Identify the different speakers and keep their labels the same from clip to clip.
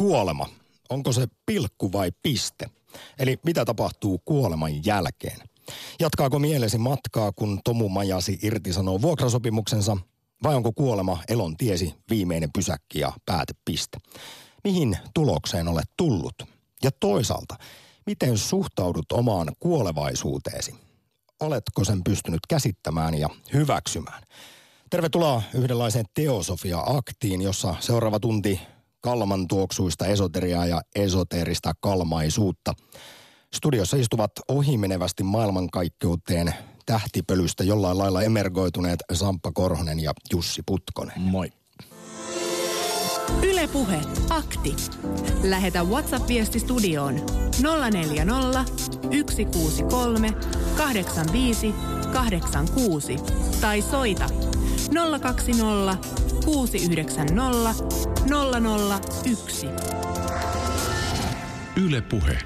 Speaker 1: Kuolema. Onko se pilkku vai piste? Eli mitä tapahtuu kuoleman jälkeen? Jatkaako mielesi matkaa, kun Tomu Majasi irtisanoo vuokrasopimuksensa? Vai onko kuolema elon tiesi viimeinen pysäkki ja päätepiste? Mihin tulokseen olet tullut? Ja toisaalta, miten suhtaudut omaan kuolevaisuuteesi? Oletko sen pystynyt käsittämään ja hyväksymään? Tervetuloa yhdenlaiseen teosofia-aktiin, jossa seuraava tunti kalman tuoksuista esoteriaa ja esoteerista kalmaisuutta. Studiossa istuvat ohimenevästi maailmankaikkeuteen tähtipölystä jollain lailla emergoituneet Samppa Korhonen ja Jussi Putkonen.
Speaker 2: Moi.
Speaker 3: Ylepuhe akti. Lähetä WhatsApp-viesti studioon 040 163 85 86 tai soita 020 690 001.
Speaker 2: Ylepuhe.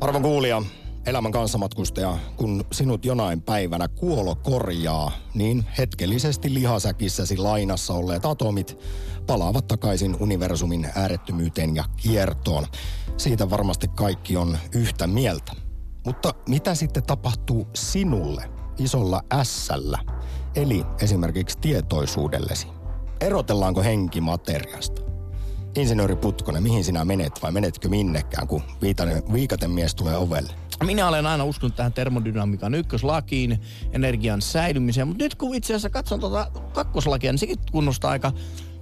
Speaker 1: Arvon kuulija, elämän kanssamatkustaja, kun sinut jonain päivänä kuolo korjaa, niin hetkellisesti lihasäkissäsi lainassa olleet atomit palaavat takaisin universumin äärettömyyteen ja kiertoon. Siitä varmasti kaikki on yhtä mieltä. Mutta mitä sitten tapahtuu sinulle isolla ässällä, eli esimerkiksi tietoisuudellesi? Erotellaanko henki materiasta? Insinööri Putkonen, mihin sinä menet vai menetkö minnekään, kun viikaten mies tulee ovelle?
Speaker 2: Minä olen aina uskonut tähän termodynamiikan ykköslakiin, energian säilymiseen, mutta nyt kun itse asiassa katson tuota kakkoslakia, niin sekin kunnostaa aika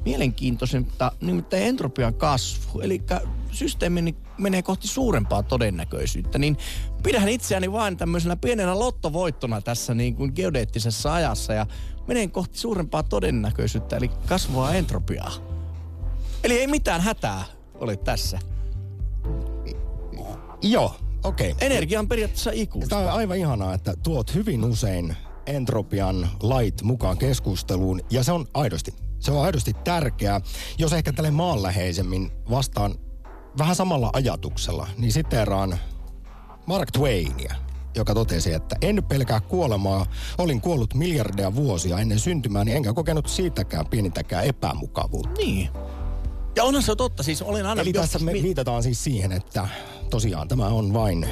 Speaker 2: mielenkiintoisinta, nimittäin entropian kasvu. Eli systeemi menee kohti suurempaa todennäköisyyttä, niin pidän itseäni vain tämmöisenä pienenä lottovoittona tässä niin kuin geodeettisessa ajassa ja menen kohti suurempaa todennäköisyyttä, eli kasvua entropiaa. Eli ei mitään hätää ole tässä.
Speaker 1: Joo, okei. Okay.
Speaker 2: Energia on periaatteessa ikuista.
Speaker 1: Tämä on aivan ihanaa, että tuot hyvin usein entropian lait mukaan keskusteluun, ja se on aidosti, se on aidosti tärkeää. Jos ehkä tälle maanläheisemmin vastaan vähän samalla ajatuksella, niin siteeraan Mark Twainia, joka totesi, että en pelkää kuolemaa. Olin kuollut miljardeja vuosia ennen syntymääni, enkä kokenut siitäkään pienintäkään epämukavuutta.
Speaker 2: Niin. Ja onhan se totta, siis olen aina...
Speaker 1: Eli tässä me viitataan siis siihen, että tosiaan tämä on vain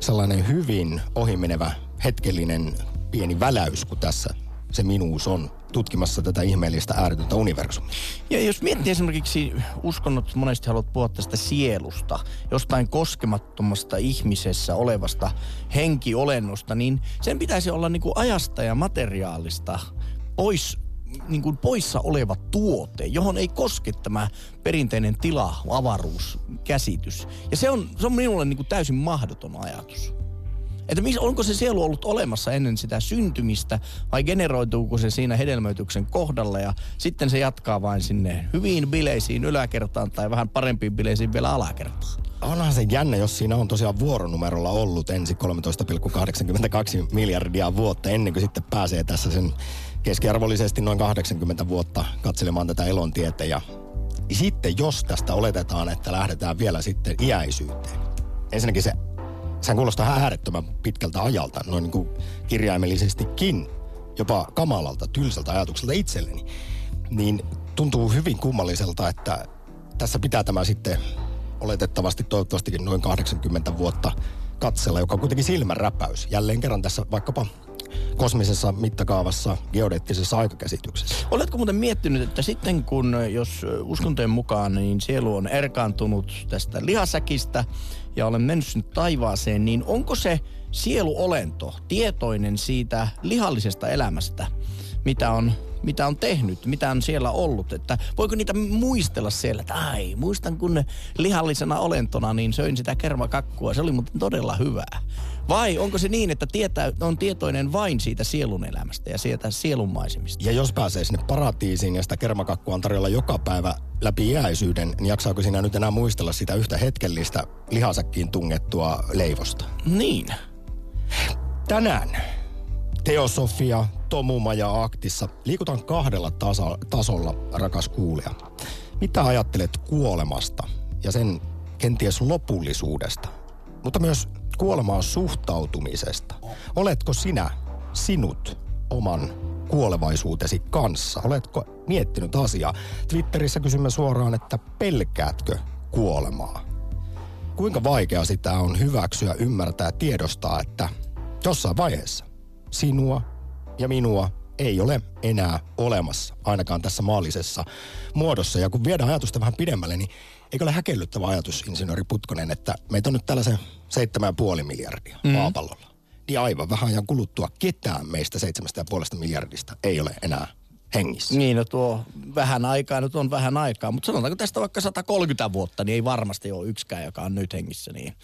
Speaker 1: sellainen hyvin ohimenevä hetkellinen pieni väläys, kun tässä se minuus on tutkimassa tätä ihmeellistä ääretöntä universumia.
Speaker 2: Ja jos miettii esimerkiksi uskonnot, monesti haluat puhua tästä sielusta, jostain koskemattomasta ihmisessä olevasta henkiolennosta, niin sen pitäisi olla niin kuin ajasta ja materiaalista pois niin kuin poissa oleva tuote, johon ei koske tämä perinteinen tila, avaruus, käsitys. Ja se on, se on minulle niin kuin täysin mahdoton ajatus. Että mis, onko se sielu ollut olemassa ennen sitä syntymistä vai generoituuko se siinä hedelmöityksen kohdalla ja sitten se jatkaa vain sinne hyviin bileisiin yläkertaan tai vähän parempiin bileisiin vielä alakertaan.
Speaker 1: Onhan se jännä, jos siinä on tosiaan vuoronumerolla ollut ensin 13,82 miljardia vuotta ennen kuin sitten pääsee tässä sen keskiarvollisesti noin 80 vuotta katselemaan tätä elontietä. Ja sitten jos tästä oletetaan, että lähdetään vielä sitten iäisyyteen. Ensinnäkin se, sehän kuulostaa äärettömän pitkältä ajalta, noin niin kuin kirjaimellisestikin, jopa kamalalta, tylsältä ajatukselta itselleni. Niin tuntuu hyvin kummalliselta, että tässä pitää tämä sitten oletettavasti toivottavastikin noin 80 vuotta katsella, joka on kuitenkin silmänräpäys. Jälleen kerran tässä vaikkapa kosmisessa mittakaavassa geodeettisessa aikakäsityksessä.
Speaker 2: Oletko muuten miettinyt, että sitten kun, jos uskontojen mukaan, niin sielu on erkaantunut tästä lihasäkistä ja olen mennyt taivaaseen, niin onko se sieluolento tietoinen siitä lihallisesta elämästä, mitä on mitä on tehnyt, mitä on siellä ollut. Että voiko niitä muistella siellä, että ai, muistan kun lihallisena olentona niin söin sitä kermakakkua, se oli muuten todella hyvää. Vai onko se niin, että tietää, on tietoinen vain siitä sielun elämästä ja sieltä sielunmaisemista?
Speaker 1: Ja jos pääsee sinne paratiisiin ja sitä kermakakkua on tarjolla joka päivä läpi iäisyyden, niin jaksaako sinä nyt enää muistella sitä yhtä hetkellistä lihasäkkiin tungettua leivosta?
Speaker 2: Niin.
Speaker 1: Tänään Teosofia, Tomuma ja Aktissa liikutaan kahdella tasa- tasolla, rakas kuulija. Mitä ajattelet kuolemasta ja sen kenties lopullisuudesta, mutta myös kuolemaan suhtautumisesta? Oletko sinä, sinut, oman kuolevaisuutesi kanssa? Oletko miettinyt asiaa? Twitterissä kysymme suoraan, että pelkäätkö kuolemaa? Kuinka vaikea sitä on hyväksyä, ymmärtää, tiedostaa, että jossain vaiheessa sinua ja minua ei ole enää olemassa, ainakaan tässä maallisessa muodossa. Ja kun viedään ajatusta vähän pidemmälle, niin eikö ole häkellyttävä ajatus, insinööri Putkonen, että meitä on nyt tällaisen 7,5 miljardia mm. maapallolla. Niin aivan vähän ajan kuluttua ketään meistä 7,5 miljardista ei ole enää hengissä.
Speaker 2: Niin, no tuo vähän aikaa nyt on vähän aikaa, mutta sanotaanko tästä vaikka 130 vuotta, niin ei varmasti ole yksikään, joka on nyt hengissä. Niin.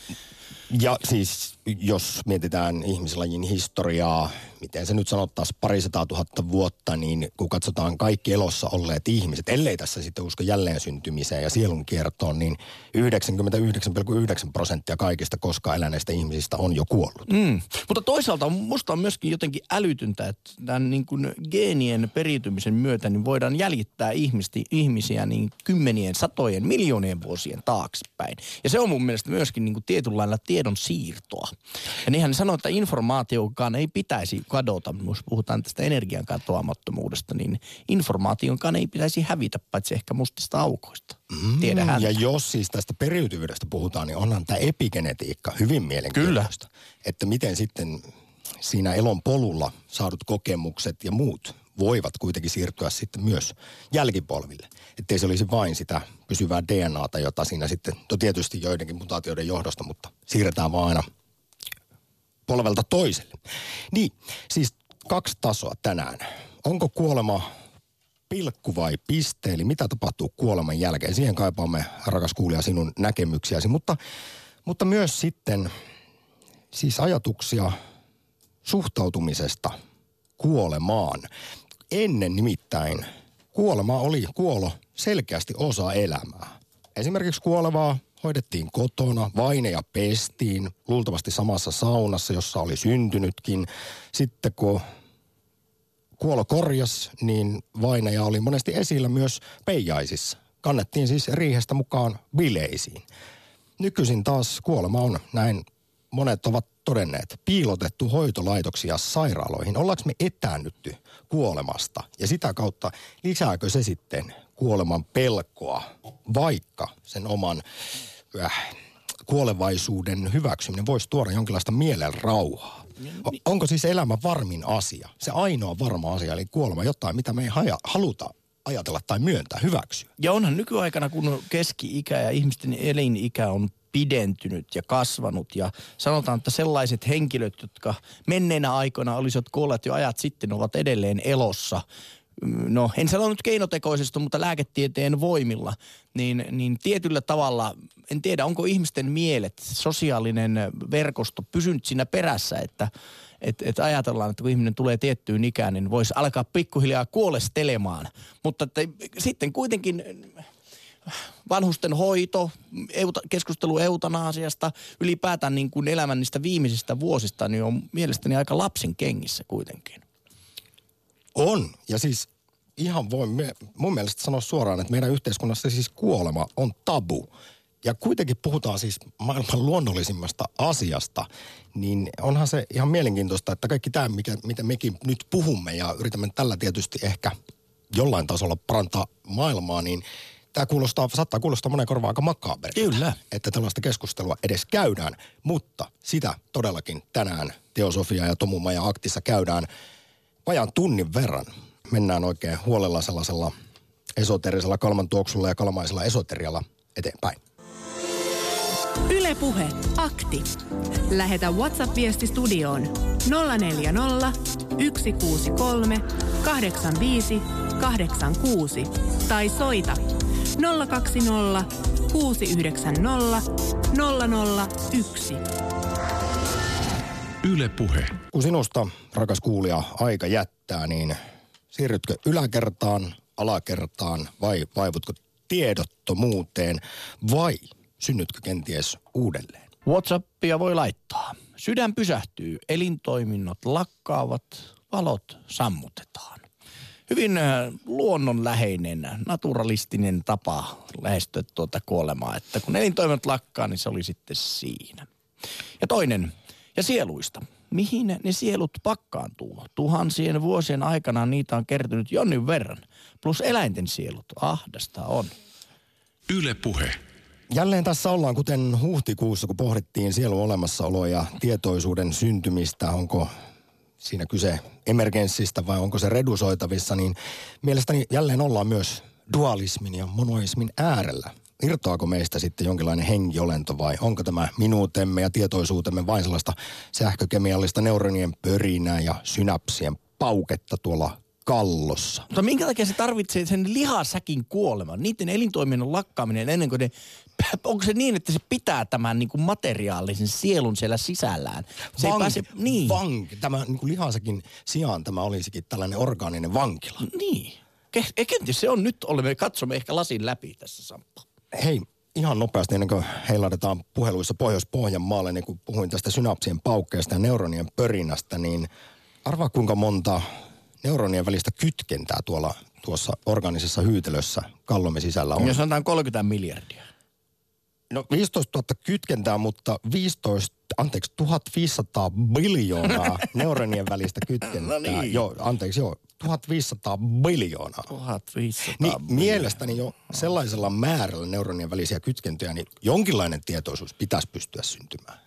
Speaker 1: Ja siis jos mietitään ihmislajin historiaa, miten se nyt sanottaisiin parisataa tuhatta vuotta, niin kun katsotaan kaikki elossa olleet ihmiset, ellei tässä sitten usko jälleen syntymiseen ja sielun kiertoon, niin 99,9 prosenttia kaikista koskaan eläneistä ihmisistä on jo kuollut.
Speaker 2: Mm. Mutta toisaalta musta on myöskin jotenkin älytyntä, että tämän niin kuin geenien periytymisen myötä niin voidaan jäljittää ihmisti, ihmisiä niin kymmenien, satojen, miljoonien vuosien taaksepäin. Ja se on mun mielestä myöskin niin kuin tietynlailla tiedon siirtoa. Ja niinhän sanoo, että informaatiokaan ei pitäisi kadota, jos puhutaan tästä energian katoamattomuudesta, niin informaationkaan ei pitäisi hävitä, paitsi ehkä mustista aukoista. Mm, Tiedä
Speaker 1: Ja jos siis tästä periytyvyydestä puhutaan, niin onhan tämä epigenetiikka hyvin mielenkiintoista. Kyllä. Että miten sitten siinä elon polulla saadut kokemukset ja muut voivat kuitenkin siirtyä sitten myös jälkipolville. Ettei se olisi vain sitä pysyvää DNAta, jota siinä sitten, to tietysti joidenkin mutaatioiden johdosta, mutta siirretään vaan aina polvelta toiselle. Niin, siis kaksi tasoa tänään. Onko kuolema pilkku vai piste, eli mitä tapahtuu kuoleman jälkeen? Siihen kaipaamme, rakas kuulija, sinun näkemyksiäsi, mutta, mutta myös sitten siis ajatuksia suhtautumisesta kuolemaan. Ennen nimittäin kuolema oli kuolo selkeästi osa elämää. Esimerkiksi kuolevaa hoidettiin kotona, vaineja pestiin, luultavasti samassa saunassa, jossa oli syntynytkin. Sitten kun kuolo korjas, niin vaineja oli monesti esillä myös peijaisissa. Kannettiin siis riihestä mukaan bileisiin. Nykyisin taas kuolema on, näin monet ovat todenneet, piilotettu hoitolaitoksia sairaaloihin. Ollaanko me etäännytty kuolemasta? Ja sitä kautta lisääkö se sitten kuoleman pelkoa, vaikka sen oman äh, kuolevaisuuden hyväksyminen voisi tuoda jonkinlaista mielen rauhaa. Onko siis elämä varmin asia? Se ainoa varma asia, eli kuolema, jotain, mitä me ei haja, haluta ajatella tai myöntää, hyväksyä.
Speaker 2: Ja onhan nykyaikana, kun keski-ikä ja ihmisten elinikä on pidentynyt ja kasvanut ja sanotaan, että sellaiset henkilöt, jotka menneinä aikoina olisivat kuolleet jo ajat sitten, ovat edelleen elossa no en sano nyt keinotekoisesti, mutta lääketieteen voimilla, niin, niin tietyllä tavalla, en tiedä onko ihmisten mielet, sosiaalinen verkosto pysynyt siinä perässä, että et, et ajatellaan, että kun ihminen tulee tiettyyn ikään, niin voisi alkaa pikkuhiljaa kuolestelemaan. Mutta että, sitten kuitenkin vanhusten hoito, euta, keskustelu eutanasiasta, ylipäätään niin kuin elämän niistä viimeisistä vuosista, niin on mielestäni aika lapsen kengissä kuitenkin.
Speaker 1: On. Ja siis ihan voi mun mielestä sanoa suoraan, että meidän yhteiskunnassa siis kuolema on tabu. Ja kuitenkin puhutaan siis maailman luonnollisimmasta asiasta, niin onhan se ihan mielenkiintoista, että kaikki tämä, mikä, mitä mekin nyt puhumme ja yritämme tällä tietysti ehkä jollain tasolla parantaa maailmaa, niin tämä kuulostaa, saattaa kuulostaa monen korvaan aika makaaberilta.
Speaker 2: Kyllä.
Speaker 1: Että tällaista keskustelua edes käydään, mutta sitä todellakin tänään Teosofia ja Tomu Maja Aktissa käydään – vajaan tunnin verran. Mennään oikein huolella sellaisella esoterisella kalmantuoksulla ja kalmaisella esoterialla eteenpäin.
Speaker 3: Ylepuhe akti. Lähetä WhatsApp-viesti studioon 040 163 85 86 tai soita 020 690 001.
Speaker 1: Yle Puhe. Kun sinusta, rakas kuulija, aika jättää, niin siirrytkö yläkertaan, alakertaan vai vaivutko tiedottomuuteen vai synnytkö kenties uudelleen?
Speaker 2: Whatsappia voi laittaa. Sydän pysähtyy, elintoiminnot lakkaavat, valot sammutetaan. Hyvin äh, luonnonläheinen, naturalistinen tapa lähestyä tuota kuolemaa, että kun elintoiminnot lakkaa, niin se oli sitten siinä. Ja toinen, ja sieluista. mihin ne, ne sielut pakkaantuu. Tuhansien vuosien aikana niitä on kertynyt jonnin verran. Plus eläinten sielut. Ahdasta on.
Speaker 4: Yle Puhe.
Speaker 1: Jälleen tässä ollaan, kuten huhtikuussa, kun pohdittiin sielun olemassaoloa ja tietoisuuden syntymistä, onko siinä kyse emergenssistä vai onko se redusoitavissa, niin mielestäni jälleen ollaan myös dualismin ja monoismin äärellä. Irtoako meistä sitten jonkinlainen henkiolento vai onko tämä minuutemme ja tietoisuutemme vain sellaista sähkökemiallista neuronien pörinää ja synapsien pauketta tuolla kallossa?
Speaker 2: Mutta minkä takia se tarvitsee sen lihasäkin kuoleman, niiden elintoiminnon lakkaaminen ennen kuin ne, onko se niin, että se pitää tämän niin kuin materiaalisen sielun siellä sisällään? Se
Speaker 1: Vank-
Speaker 2: pääse, niin.
Speaker 1: vank- tämä niin kuin lihasäkin sijaan tämä olisikin tällainen orgaaninen vankila.
Speaker 2: Niin. Ke- e- Kenties se on nyt, olemme, katsomme ehkä lasin läpi tässä Samppa.
Speaker 1: Hei, ihan nopeasti ennen kuin heilahdetaan puheluissa Pohjois-Pohjanmaalle, niin kun puhuin tästä synapsien paukkeesta ja neuronien pörinästä, niin arvaa kuinka monta neuronien välistä kytkentää tuolla tuossa organisessa hyytelössä kallomme sisällä on.
Speaker 2: Jos sanotaan 30 miljardia.
Speaker 1: No 15 000 kytkentää, mutta 15, anteeksi, 1500 biljoonaa neuronien välistä kytkentää.
Speaker 2: No niin.
Speaker 1: Joo, anteeksi, joo, 1500 biljoonaa.
Speaker 2: 1500
Speaker 1: Niin mielestäni jo sellaisella määrällä neuronien välisiä kytkentöjä, niin jonkinlainen tietoisuus pitäisi pystyä syntymään.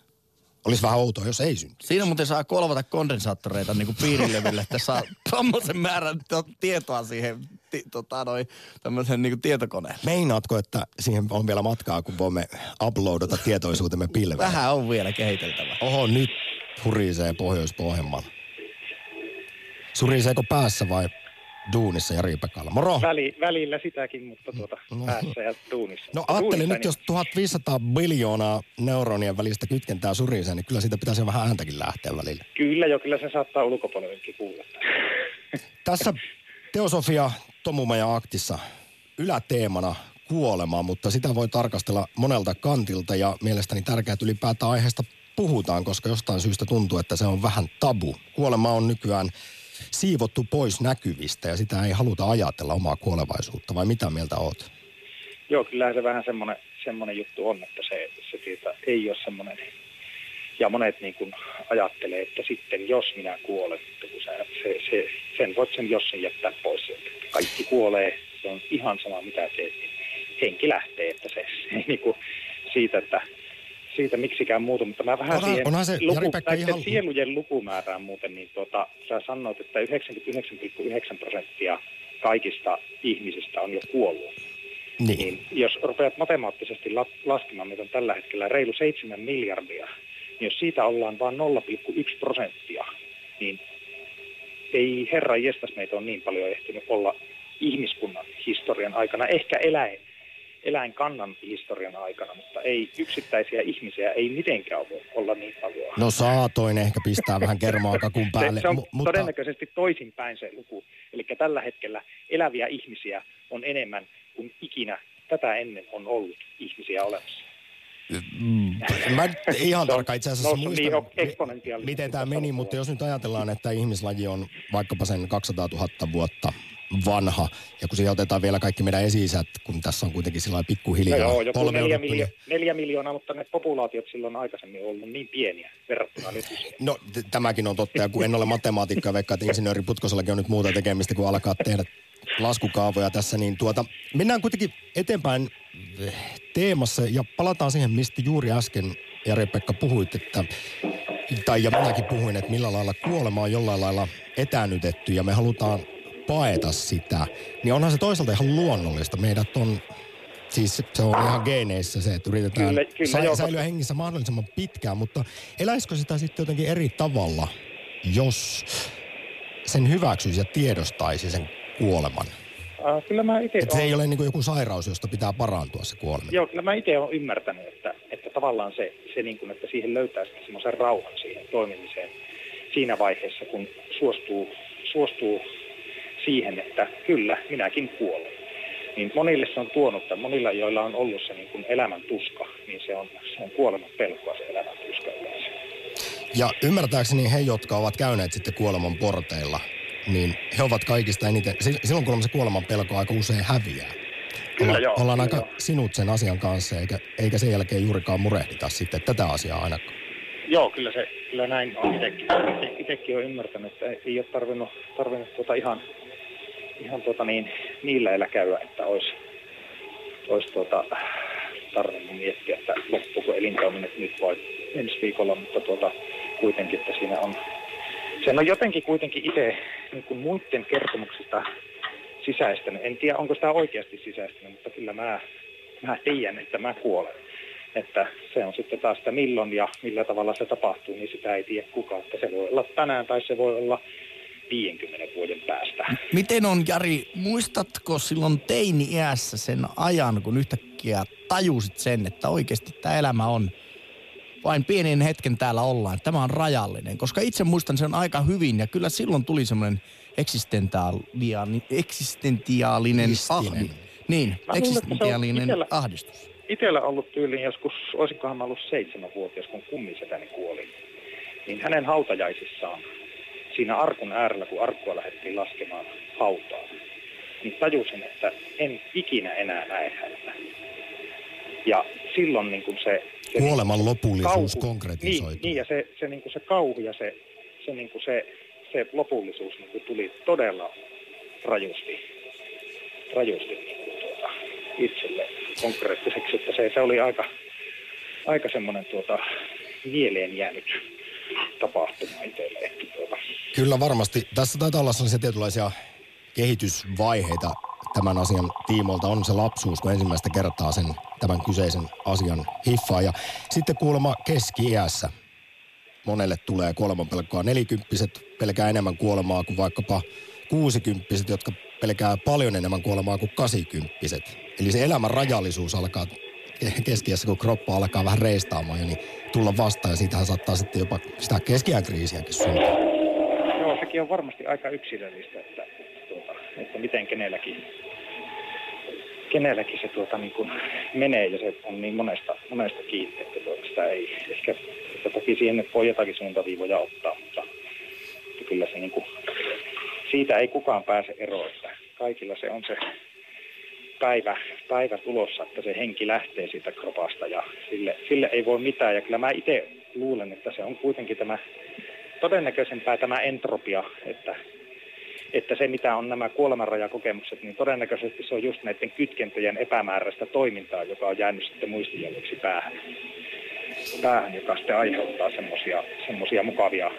Speaker 1: Olisi vähän outoa, jos ei synty.
Speaker 2: Siinä muuten saa kolvata kondensaattoreita niin kuin piirilevylle, että saa tommosen määrän to- tietoa siihen tota, noi, tämmöisen niin kuin tietokoneen.
Speaker 1: Meinaatko, että siihen on vielä matkaa, kun voimme uploadata tietoisuutemme pilveen?
Speaker 2: Vähän on vielä kehiteltävä.
Speaker 1: Oho, nyt hurisee Pohjois-Pohjanmaalla. Suriseeko päässä vai duunissa Jari Pekalla? Moro!
Speaker 5: Väli, välillä sitäkin, mutta tuota, päässä ja duunissa.
Speaker 1: No ajattelin
Speaker 5: Duunissa,
Speaker 1: nyt, jos 1500 biljoonaa neuronien välistä kytkentää surisee, niin kyllä siitä pitäisi vähän ääntäkin lähteä välillä.
Speaker 5: Kyllä jo, kyllä se saattaa ulkopuolellekin kuulla.
Speaker 1: Tässä Teosofia Tomumaja Aktissa yläteemana kuolema, mutta sitä voi tarkastella monelta kantilta ja mielestäni tärkeää, että ylipäätään aiheesta puhutaan, koska jostain syystä tuntuu, että se on vähän tabu. Kuolema on nykyään siivottu pois näkyvistä ja sitä ei haluta ajatella omaa kuolevaisuutta, vai mitä mieltä oot?
Speaker 5: Joo, kyllähän se vähän semmoinen, semmoinen juttu on, että se, se ei ole semmoinen. Ja monet niin kuin ajattelee, että sitten jos minä kuolen, että kun sä, se, se, sen voit sen jos sen jättää pois Kaikki kuolee, se on ihan sama mitä teet, niin henki lähtee, että se, se ei niin kuin siitä, että siitä miksikään muutu, mutta mä vähän
Speaker 1: Onhan-
Speaker 5: siihen
Speaker 1: onhan se,
Speaker 5: näiden
Speaker 1: ihan-
Speaker 5: sielujen lukumäärään muuten, niin tuota, sä sanoit, että 99,9 prosenttia kaikista ihmisistä on jo kuollut.
Speaker 1: Niin.
Speaker 5: Niin jos rupeat matemaattisesti la- laskemaan, mitä on tällä hetkellä reilu 7 miljardia, niin jos siitä ollaan vain 0,1 prosenttia, niin ei herra jestas meitä on niin paljon ehtinyt olla ihmiskunnan historian aikana, ehkä eläin, eläinkannan historian aikana, mutta ei yksittäisiä ihmisiä ei mitenkään voi olla niin paljon.
Speaker 1: No saatoin ehkä pistää vähän kermaa kakun päälle.
Speaker 5: Se, on
Speaker 1: mu-
Speaker 5: mutta... todennäköisesti toisinpäin se luku. Eli tällä hetkellä eläviä ihmisiä on enemmän kuin ikinä tätä ennen on ollut ihmisiä olemassa.
Speaker 1: Mm, Mä ihan tarkkaan itse asiassa
Speaker 5: noussut
Speaker 1: muista,
Speaker 5: niin
Speaker 1: miten tämä meni, mutta jos nyt ajatellaan, että ihmislaji on vaikkapa sen 200 000 vuotta vanha, ja kun siihen otetaan vielä kaikki meidän esi kun tässä on kuitenkin sillä lailla
Speaker 5: No
Speaker 1: pikkuhiljaa
Speaker 5: joo, joku neljä,
Speaker 1: polveuduttu,
Speaker 5: miljo-
Speaker 1: niin-
Speaker 5: neljä miljoonaa, mutta ne populaatiot silloin aikaisemmin ollut niin pieniä verrattuna nyt.
Speaker 1: No t- tämäkin on totta, ja kun en ole matemaatikko ja veikkaa, että insinööri Putkosellakin on nyt muuta tekemistä, kun alkaa tehdä laskukaavoja tässä, niin tuota, mennään kuitenkin eteenpäin eh, teemassa ja palataan siihen, mistä juuri äsken Jari-Pekka puhuit, että, tai ja minäkin puhuin, että millä lailla kuolema on jollain lailla etänytetty ja me halutaan paeta sitä, niin onhan se toisaalta ihan luonnollista. Meidät on, siis se on ihan geeneissä se, että yritetään
Speaker 5: Kyllä- kyllä. joo,
Speaker 1: säilyä hengissä mahdollisimman pitkään, mutta eläisikö sitä sitten jotenkin eri tavalla, jos sen hyväksyisi ja tiedostaisi sen kuoleman?
Speaker 5: Uh, kyllä mä itse
Speaker 1: Että se ei ole niin kuin joku sairaus, josta pitää parantua se kuolema.
Speaker 5: Joo, kyllä mä itse olen ymmärtänyt, että, että tavallaan se, se niin kuin, että siihen löytää sitten semmoisen rauhan siihen toimimiseen siinä vaiheessa, kun suostuu, suostuu siihen, että kyllä, minäkin kuolen. Niin monille se on tuonut, tai monilla, joilla on ollut se niin kuin elämän tuska, niin se on, se on kuoleman pelkoa se elämän tuska yleensä.
Speaker 1: Ja ymmärtääkseni he, jotka ovat käyneet sitten kuoleman porteilla, niin he ovat kaikista eniten, si- silloin kun se kuoleman pelko aika usein häviää.
Speaker 5: Kyllä
Speaker 1: Olla,
Speaker 5: joo,
Speaker 1: ollaan
Speaker 5: kyllä
Speaker 1: aika
Speaker 5: joo.
Speaker 1: sinut sen asian kanssa, eikä, eikä sen jälkeen juurikaan murehdita sitten tätä asiaa ainakaan.
Speaker 5: Joo, kyllä se, kyllä näin on itsekin, itsekin on ymmärtänyt, että ei ole tarvinnut, tarvinnut tuota ihan, ihan tuota niin, niillä eläkäyä, että olisi, olisi tuota, tarvinnut miettiä, että loppuuko elintoiminnot nyt vai ensi viikolla, mutta tuota, kuitenkin, että siinä on, sen on jotenkin kuitenkin itse niin kuin muiden kertomuksista sisäistänyt. En tiedä, onko sitä oikeasti sisäistänyt, mutta kyllä mä, mä tiedän, että mä kuolen. Että se on sitten taas sitä milloin ja millä tavalla se tapahtuu, niin sitä ei tiedä kukaan. Että se voi olla tänään tai se voi olla 50 vuoden päästä.
Speaker 2: Miten on, Jari, muistatko silloin teini-iässä sen ajan, kun yhtäkkiä tajusit sen, että oikeasti tämä elämä on vain pienen hetken täällä ollaan. Tämä on rajallinen, koska itse muistan sen aika hyvin ja kyllä silloin tuli semmoinen eksistentiaalinen, eksistentiaalinen ahdi. Niin, eksistentiaalinen ahdistus.
Speaker 5: Itellä ollut tyyliin joskus, olisinkohan mä ollut seitsemänvuotias, kun kummisetäni kuoli. Niin hänen hautajaisissaan, siinä arkun äärellä, kun arkua lähdettiin laskemaan hautaa, niin tajusin, että en ikinä enää näe häntä. Ja silloin niin kuin se... se
Speaker 1: Kuoleman lopullisuus kauhu, konkretisoituu.
Speaker 5: Niin, niin, ja se, se, niin kuin se kauhu ja se, se, niin kuin se, se lopullisuus niin kuin tuli todella rajusti, rajusti niin kuin tuota, itselle konkreettiseksi, että se, se oli aika, aika semmoinen tuota, mieleen jäänyt tapahtuma itselle. Että tuota.
Speaker 1: Kyllä varmasti. Tässä taitaa olla sellaisia tietynlaisia kehitysvaiheita tämän asian tiimoilta. On se lapsuus, kun ensimmäistä kertaa sen tämän kyseisen asian hiffaa. Ja sitten kuulemma keski-iässä monelle tulee kuolemanpelkoa. Nelikymppiset pelkää enemmän kuolemaa kuin vaikkapa kuusikymppiset, jotka pelkää paljon enemmän kuolemaa kuin kasikymppiset. Eli se elämän rajallisuus alkaa keskiässä, kun kroppa alkaa vähän reistaamaan, niin tulla vastaan ja siitähän saattaa sitten jopa sitä keskiään kriisiäkin syntyä.
Speaker 5: Joo, sekin on varmasti aika yksilöllistä, että, että miten kenelläkin, kenelläkin se tuota, niin kuin menee ja se on niin monesta, monesta kiinni, että tuota, sitä ei ehkä, että toki siihen voi jotakin suuntaviivoja ottaa, mutta, mutta kyllä se niin kuin, siitä ei kukaan pääse eroon, että kaikilla se on se päivä, päivä tulossa, että se henki lähtee siitä kropasta ja sille, sille ei voi mitään. Ja kyllä mä itse luulen, että se on kuitenkin tämä todennäköisempää tämä entropia, että, että se mitä on nämä kuolemanrajakokemukset, niin todennäköisesti se on just näiden kytkentöjen epämääräistä toimintaa, joka on jäänyt sitten muistijäljeksi päähän, päähän joka sitten aiheuttaa semmoisia mukavia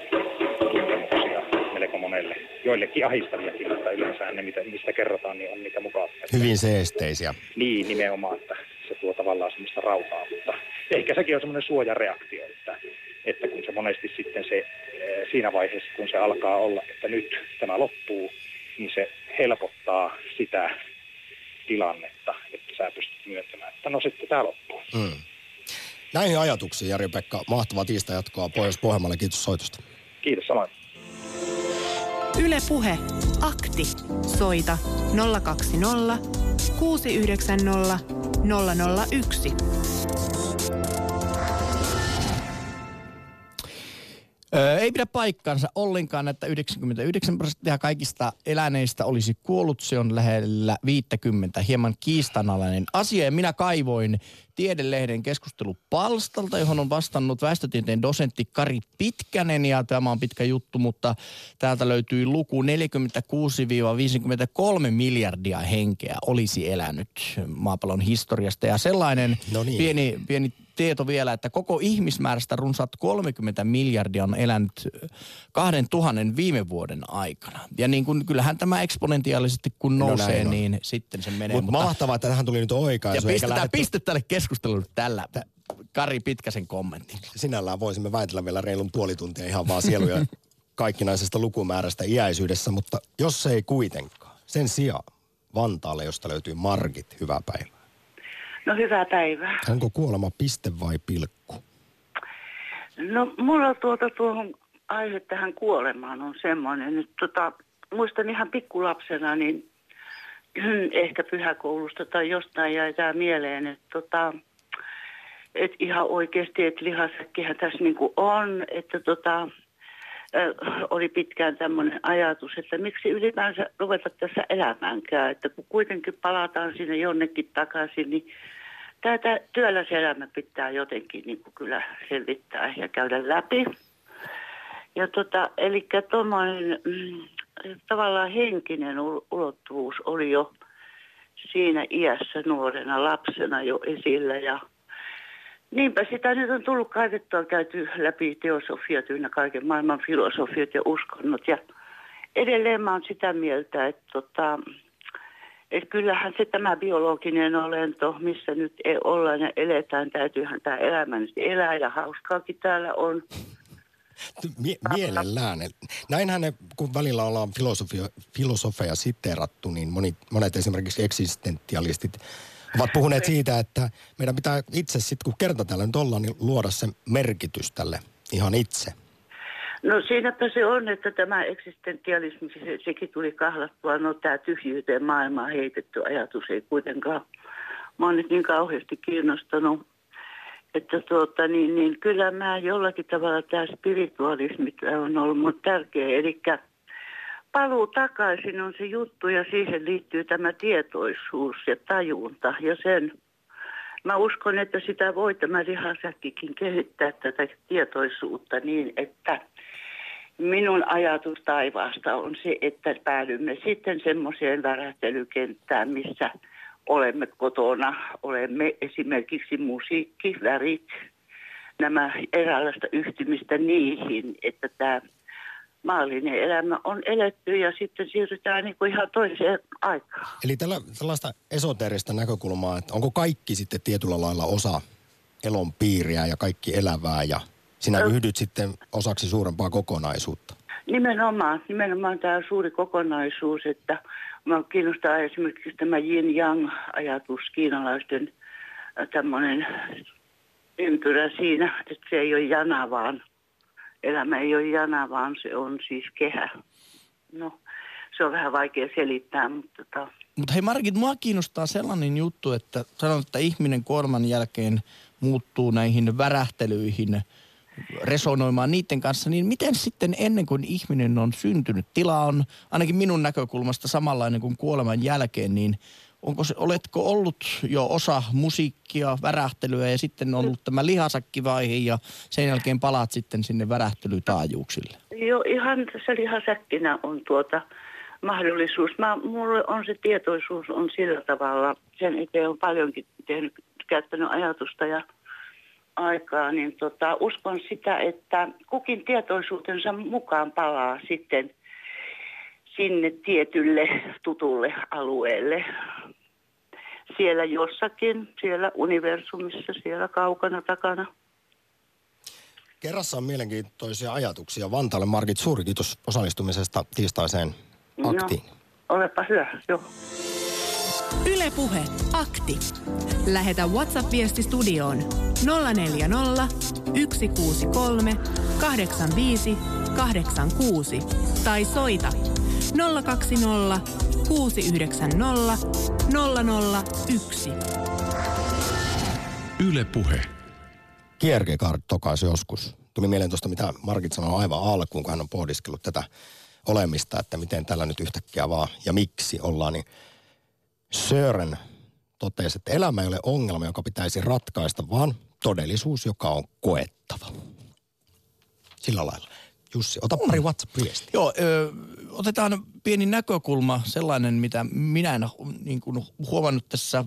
Speaker 5: tuntemuksia melko monelle. Joillekin ahistaviakin, mutta yleensä ne, mitä, mistä kerrotaan, niin on niitä mukavia.
Speaker 1: Hyvin seesteisiä.
Speaker 5: Niin, nimenomaan, että se tuo tavallaan semmoista rauhaa, mutta ehkä sekin on semmoinen suojareaktio, että, että kun se monesti sitten se siinä vaiheessa, kun se alkaa olla, että nyt tämä loppuu, niin se helpottaa sitä tilannetta, että sä pystyt myöntämään, että no sitten tämä loppuu. Mm.
Speaker 1: Näihin ajatuksiin, Jari-Pekka, mahtavaa tiistai jatkoa Pohjois-Pohjanmaalle. Kiitos soitosta.
Speaker 5: Kiitos samoin.
Speaker 3: Yle Puhe. Akti. Soita 020 690 001.
Speaker 2: Öö, ei pidä paikkansa ollenkaan, että 99 prosenttia kaikista eläneistä olisi kuollut. Se on lähellä 50. Hieman kiistanalainen asia. Ja minä kaivoin Tiedelehden keskustelupalstalta, johon on vastannut väestötieteen dosentti Kari Pitkänen. Ja tämä on pitkä juttu, mutta täältä löytyy luku 46-53 miljardia henkeä olisi elänyt maapallon historiasta. Ja sellainen no niin. pieni, pieni tieto vielä, että koko ihmismäärästä runsaat 30 miljardia on elänyt 2000 viime vuoden aikana. Ja niin kuin, kyllähän tämä eksponentiaalisesti kun no nousee, no niin sitten se menee.
Speaker 1: Mut mutta mahtavaa, että tähän tuli nyt oikaisu.
Speaker 2: Ja pistetään lähdetty... piste tälle keskustelulle tällä. Kari Pitkäsen kommentti.
Speaker 1: Sinällään voisimme väitellä vielä reilun puoli tuntia ihan vaan sieluja kaikkinaisesta lukumäärästä iäisyydessä, mutta jos ei kuitenkaan. Sen sijaan Vantaalle, josta löytyy Margit, hyvää päivää.
Speaker 6: No hyvää päivää.
Speaker 1: Onko kuolema piste vai pilkku?
Speaker 6: No mulla tuota tuohon aihe tähän kuolemaan on semmoinen, että tota, muistan ihan pikkulapsena, niin ehkä pyhäkoulusta tai jostain jäi tämä mieleen, että tota, et ihan oikeasti, että lihasäkkihän tässä niinku on, että tota, oli pitkään tämmöinen ajatus, että miksi ylipäänsä ruveta tässä elämäänkään, että kun kuitenkin palataan sinne jonnekin takaisin, niin tämä työläselämä pitää jotenkin niin kuin kyllä selvittää ja käydä läpi. Ja tota, eli tuommoinen mm, tavallaan henkinen ulottuvuus oli jo siinä iässä nuorena lapsena jo esillä ja Niinpä sitä nyt on tullut kaivettua käyty läpi teosofiat ynnä kaiken maailman filosofiat ja uskonnot. Ja edelleen mä oon sitä mieltä, että tota, et kyllähän se tämä biologinen olento, missä nyt ei olla ja eletään, täytyyhän tämä elämä nyt elää ja hauskaakin täällä on.
Speaker 1: Mie- mielellään. Näinhän ne, kun välillä ollaan filosofia, filosofeja siteerattu, niin moni, monet esimerkiksi eksistentialistit ovat puhuneet siitä, että meidän pitää itse sitten, kun kerta täällä nyt ollaan, niin luoda se merkitys tälle ihan itse.
Speaker 6: No siinäpä se on, että tämä eksistentialismi, se, sekin tuli kahlattua. No tämä tyhjyyteen maailmaan heitetty ajatus ei kuitenkaan, mä oon nyt niin kauheasti kiinnostanut. Että tuota, niin, niin kyllä mä jollakin tavalla tämä spiritualismi on ollut mun tärkeä. Eli paluu takaisin on se juttu ja siihen liittyy tämä tietoisuus ja tajunta ja sen Mä uskon, että sitä voi tämä lihasäkkikin kehittää tätä tietoisuutta niin, että minun ajatus taivaasta on se, että päädymme sitten semmoiseen värähtelykenttään, missä olemme kotona, olemme esimerkiksi musiikki, värit, nämä eräänlaista yhtymistä niihin, että tämä maallinen elämä on eletty ja sitten siirrytään niin kuin ihan toiseen aikaan.
Speaker 1: Eli tällä, tällaista esoteerista näkökulmaa, että onko kaikki sitten tietyllä lailla osa elon piiriä ja kaikki elävää ja sinä yhdyt sitten osaksi suurempaa kokonaisuutta?
Speaker 6: Nimenomaan, nimenomaan tämä suuri kokonaisuus, että mä kiinnostaa esimerkiksi tämä yin-yang-ajatus, kiinalaisten äh, tämmöinen ympyrä siinä, että se ei ole jana, vaan elämä ei ole jana, vaan se on siis kehä. No, se on vähän vaikea selittää, mutta tota...
Speaker 2: Mutta hei Margit, mua kiinnostaa sellainen juttu, että sanon, että ihminen kuorman jälkeen muuttuu näihin värähtelyihin, resonoimaan niiden kanssa, niin miten sitten ennen kuin ihminen on syntynyt, tila on ainakin minun näkökulmasta samanlainen kuin kuoleman jälkeen, niin onko se, oletko ollut jo osa musiikkia, värähtelyä ja sitten on ollut tämä lihasakkivaihe ja sen jälkeen palaat sitten sinne värähtelytaajuuksille?
Speaker 6: Joo, ihan tässä lihasäkkinä on tuota mahdollisuus. Mä, mulle on se tietoisuus on sillä tavalla, sen eteen on paljonkin tehnyt, käyttänyt ajatusta ja aikaa, niin tota, uskon sitä, että kukin tietoisuutensa mukaan palaa sitten sinne tietylle tutulle alueelle. Siellä jossakin, siellä universumissa, siellä kaukana takana.
Speaker 1: Kerrassa on mielenkiintoisia ajatuksia. Vantaalle Margit, suuri kiitos osallistumisesta tiistaiseen no, aktiin. No,
Speaker 6: olepa hyvä, joo.
Speaker 3: Ylepuhe akti. Lähetä WhatsApp-viesti studioon 040 163 85 86 tai soita 020 690 001.
Speaker 4: Yle Puhe.
Speaker 1: Kierkegaard tokaisi joskus. Tuli mieleen tuosta, mitä Markit sanoi aivan alkuun, kun hän on pohdiskellut tätä olemista, että miten tällä nyt yhtäkkiä vaan ja miksi ollaan, niin Sören totesi, että elämä ei ole ongelma, joka pitäisi ratkaista, vaan todellisuus, joka on koettava. Sillä lailla. Jussi, ota pari WhatsApp-viestiä.
Speaker 2: Joo, ö, otetaan pieni näkökulma, sellainen, mitä minä en niin kuin, huomannut tässä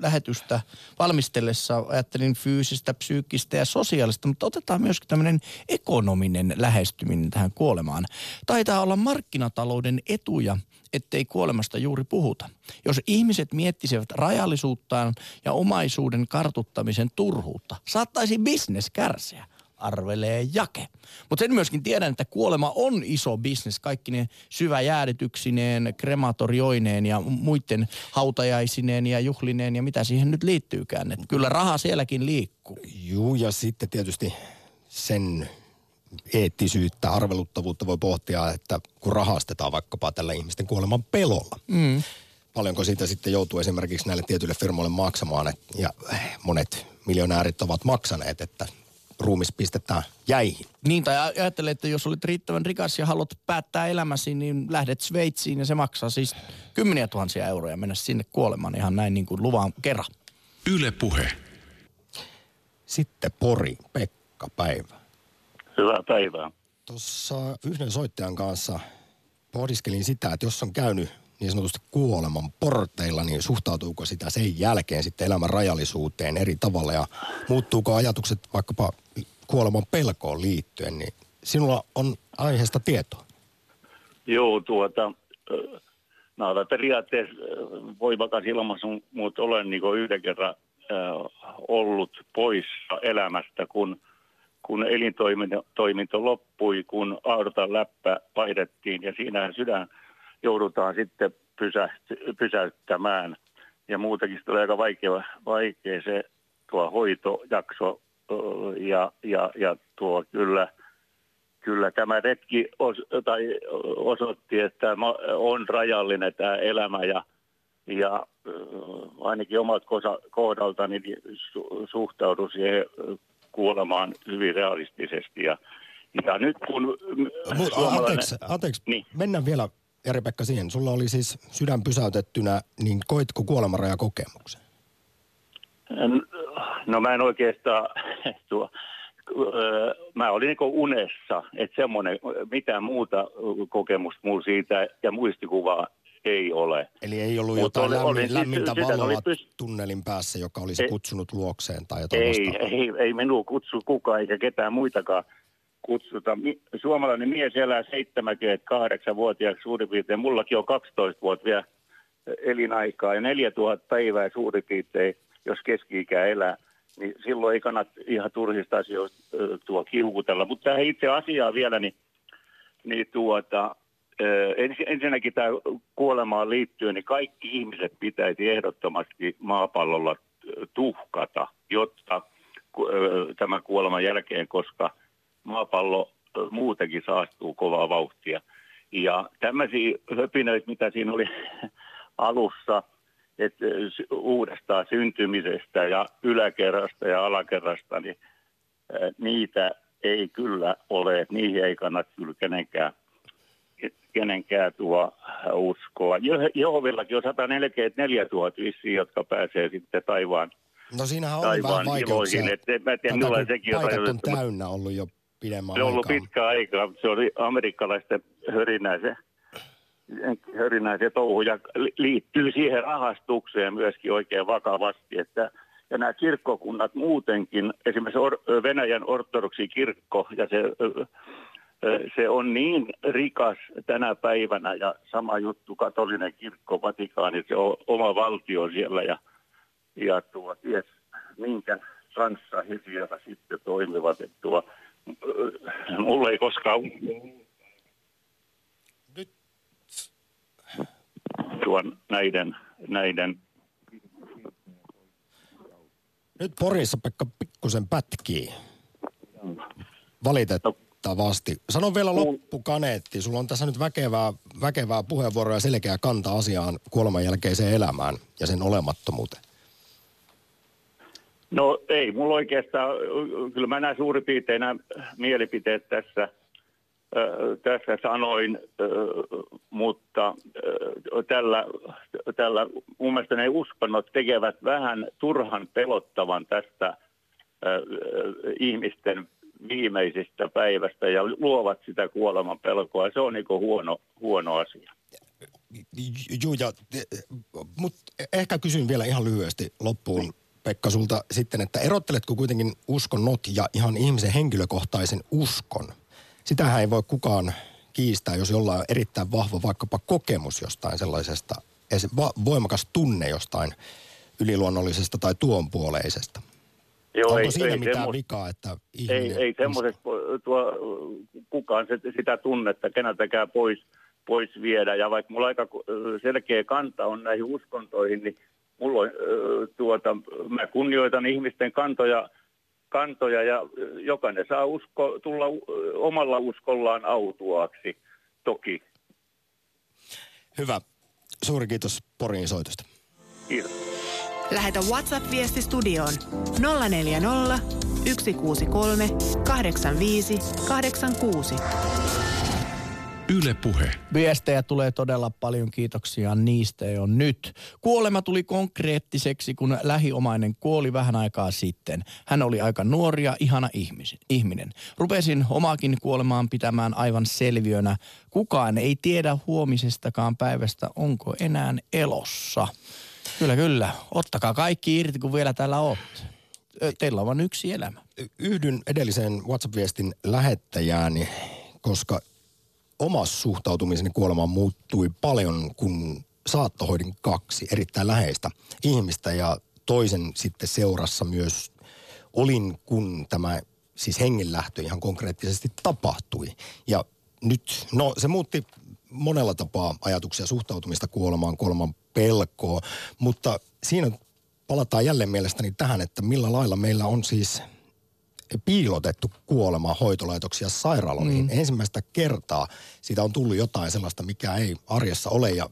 Speaker 2: lähetystä valmistellessa. Ajattelin fyysistä, psyykkistä ja sosiaalista, mutta otetaan myös tämmöinen ekonominen lähestyminen tähän kuolemaan. Taitaa olla markkinatalouden etuja, ettei kuolemasta juuri puhuta. Jos ihmiset miettisivät rajallisuuttaan ja omaisuuden kartuttamisen turhuutta, saattaisi bisnes kärsiä arvelee jake. Mutta sen myöskin tiedän, että kuolema on iso bisnes, kaikki ne syväjäädytyksineen, krematorioineen ja muiden hautajaisineen ja juhlineen ja mitä siihen nyt liittyykään. Et kyllä raha sielläkin liikkuu.
Speaker 1: Juu, ja sitten tietysti sen eettisyyttä, arveluttavuutta voi pohtia, että kun rahastetaan vaikkapa tällä ihmisten kuoleman pelolla. Mm. Paljonko siitä sitten joutuu esimerkiksi näille tietyille firmoille maksamaan, et, ja monet miljonäärit ovat maksaneet, että ruumis pistetään jäihin.
Speaker 2: Niin, tai ajattelee, että jos olet riittävän rikas ja haluat päättää elämäsi, niin lähdet Sveitsiin ja se maksaa siis kymmeniä tuhansia euroja mennä sinne kuolemaan ihan näin niin kuin luvan kerran.
Speaker 4: Yle Puhe.
Speaker 1: Sitten Pori, Pekka, päivä.
Speaker 7: Hyvää päivää.
Speaker 1: Tuossa yhden soittajan kanssa pohdiskelin sitä, että jos on käynyt niin sanotusti kuoleman porteilla, niin suhtautuuko sitä sen jälkeen sitten elämän rajallisuuteen eri tavalla ja muuttuuko ajatukset vaikkapa kuoleman pelkoon liittyen, niin sinulla on aiheesta tietoa.
Speaker 7: Joo, tuota, mä periaatteessa voimakas ilmassa, mutta olen niin yhden kerran ollut poissa elämästä, kun, kun elintoiminto loppui, kun aortan läppä vaihdettiin ja siinä sydän joudutaan sitten pysäyttämään. Ja muutakin tulee aika vaikea, vaikea se tuo hoitojakso ja, ja, ja tuo kyllä, kyllä tämä retki os, tai osoitti, että on rajallinen tämä elämä ja, ja ainakin omat kohdaltani niin su, suhtaudun siihen kuolemaan hyvin realistisesti. Ja, ja nyt kun...
Speaker 1: Mut, anteeksi, anteeksi. Niin. mennään vielä Jari-Pekka siihen. Sulla oli siis sydän pysäytettynä, niin koitko kuolemanrajakokemuksen?
Speaker 7: No mä en oikeastaan, tuo, mä olin niin unessa, että semmoinen, mitään muuta kokemusta mulla siitä ja muistikuvaa ei ole.
Speaker 1: Eli ei ollut Mut jotain oli, lämmin, oli, siis lämmintä valoa pys... tunnelin päässä, joka olisi ei, kutsunut luokseen tai jotain
Speaker 7: ei, ei, ei minua kutsu kukaan eikä ketään muitakaan kutsuta. Suomalainen mies elää 78-vuotiaaksi suurin piirtein. Mullakin on 12 vuotta vielä elinaikaa ja 4000 päivää suurin piirtein, jos keski-ikä elää. Niin silloin ei kannata ihan turhista asioista tuo kiukutella. Mutta tähän itse asiaan vielä, niin, niin tuota, ensinnäkin tämä kuolemaan liittyen, niin kaikki ihmiset pitäisi ehdottomasti maapallolla tuhkata, jotta tämä kuoleman jälkeen, koska – maapallo muutenkin saastuu kovaa vauhtia. Ja tämmöisiä höpinöitä, mitä siinä oli alussa, että uudestaan syntymisestä ja yläkerrasta ja alakerrasta, niin niitä ei kyllä ole, niihin ei kannata kyllä kenenkään, kenenkään tuo uskoa. Jehovillakin on 144 000 vissiin, jotka pääsee sitten taivaan
Speaker 1: No siinähän on vähän vaikeuksia. Iloihin, että mä tiedä, Tätä, sekin on, on täynnä ollut jo pidemmän
Speaker 7: Se on ollut pitkä aika. Se oli amerikkalaisten hörinäisen, hörinäisen touhu ja liittyy siihen rahastukseen myöskin oikein vakavasti, että ja nämä kirkkokunnat muutenkin, esimerkiksi Venäjän ortodoksi kirkko, ja se, se on niin rikas tänä päivänä, ja sama juttu katolinen kirkko, Vatikaani, se on oma valtio siellä, ja, ja tuo, ties, minkä kanssa he siellä sitten toimivat. Että tuo, mulla ei koskaan Nyt. tuon näiden, näiden
Speaker 1: nyt Porissa Pekka pikkusen pätkii. Valitettavasti. Sano vielä loppukaneetti. Sulla on tässä nyt väkevää, väkevää puheenvuoroa ja selkeä kanta asiaan kuoleman jälkeiseen elämään ja sen olemattomuuteen.
Speaker 7: No ei, mulla oikeastaan, kyllä mä näen suurin piirtein mielipiteet tässä, tässä sanoin, mutta tällä, tällä mun mielestä ne uskonnot tekevät vähän turhan pelottavan tästä ihmisten viimeisistä päivästä ja luovat sitä kuoleman pelkoa. Se on niin huono, huono asia.
Speaker 1: Joo, ja, mutta ehkä kysyn vielä ihan lyhyesti loppuun. Pekka sulta sitten, että erotteletko kuitenkin uskonnot ja ihan ihmisen henkilökohtaisen uskon? Sitähän ei voi kukaan kiistää, jos jollain on erittäin vahva vaikkapa kokemus jostain sellaisesta, voimakas tunne jostain yliluonnollisesta tai tuonpuoleisesta. Joo, Onko ei, siinä ei mitään semmo... vikaa, että
Speaker 7: ihminen... Ei, ei semmoisesta tuo, kukaan se, sitä tunnetta keneltäkään pois, pois viedä. Ja vaikka mulla aika selkeä kanta on näihin uskontoihin, niin mulla on, tuota, mä kunnioitan ihmisten kantoja, kantoja ja jokainen saa usko, tulla omalla uskollaan autuaaksi, toki.
Speaker 1: Hyvä. Suuri kiitos Porin soitosta.
Speaker 7: Kiitos.
Speaker 3: Lähetä WhatsApp-viesti studioon 040 163 85 86.
Speaker 4: Yle Puhe.
Speaker 2: Viestejä tulee todella paljon, kiitoksia niistä jo nyt. Kuolema tuli konkreettiseksi, kun lähiomainen kuoli vähän aikaa sitten. Hän oli aika nuori ja ihana ihmis- ihminen. Rupesin omaakin kuolemaan pitämään aivan selviönä. Kukaan ei tiedä huomisestakaan päivästä, onko enää elossa. Kyllä, kyllä. Ottakaa kaikki irti, kun vielä täällä. Ö, Teillä on vain yksi elämä.
Speaker 1: Yhdyn edelliseen WhatsApp-viestin lähettäjääni, koska oma suhtautumiseni kuolemaan muuttui paljon, kun saattohoidin kaksi erittäin läheistä ihmistä ja toisen sitten seurassa myös olin, kun tämä siis hengenlähtö ihan konkreettisesti tapahtui. Ja nyt, no se muutti monella tapaa ajatuksia suhtautumista kuolemaan, kuoleman pelkoa, mutta siinä palataan jälleen mielestäni tähän, että millä lailla meillä on siis piilotettu kuolema hoitolaitoksia sairaaloihin. Mm. Ensimmäistä kertaa siitä on tullut jotain sellaista, mikä ei arjessa ole ja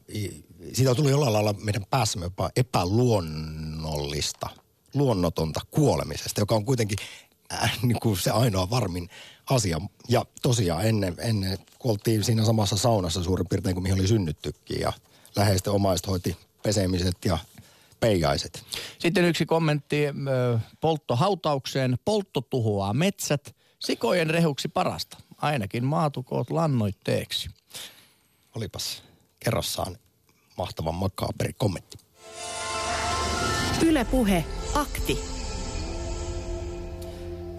Speaker 1: siitä on tullut jollain lailla meidän päässämme jopa epäluonnollista, luonnotonta kuolemisesta, joka on kuitenkin äh, niin kuin se ainoa varmin asia. Ja tosiaan ennen, ennen kun oltiin siinä samassa saunassa suurin piirtein kuin mihin oli synnyttykin ja läheisten omaiset hoiti pesemiset ja peijaiset.
Speaker 2: Sitten yksi kommentti polttohautaukseen. Poltto tuhoaa metsät. Sikojen rehuksi parasta. Ainakin maatukoot lannoitteeksi.
Speaker 1: Olipas kerrassaan mahtavan makaaberi kommentti.
Speaker 3: Yle Puhe, akti.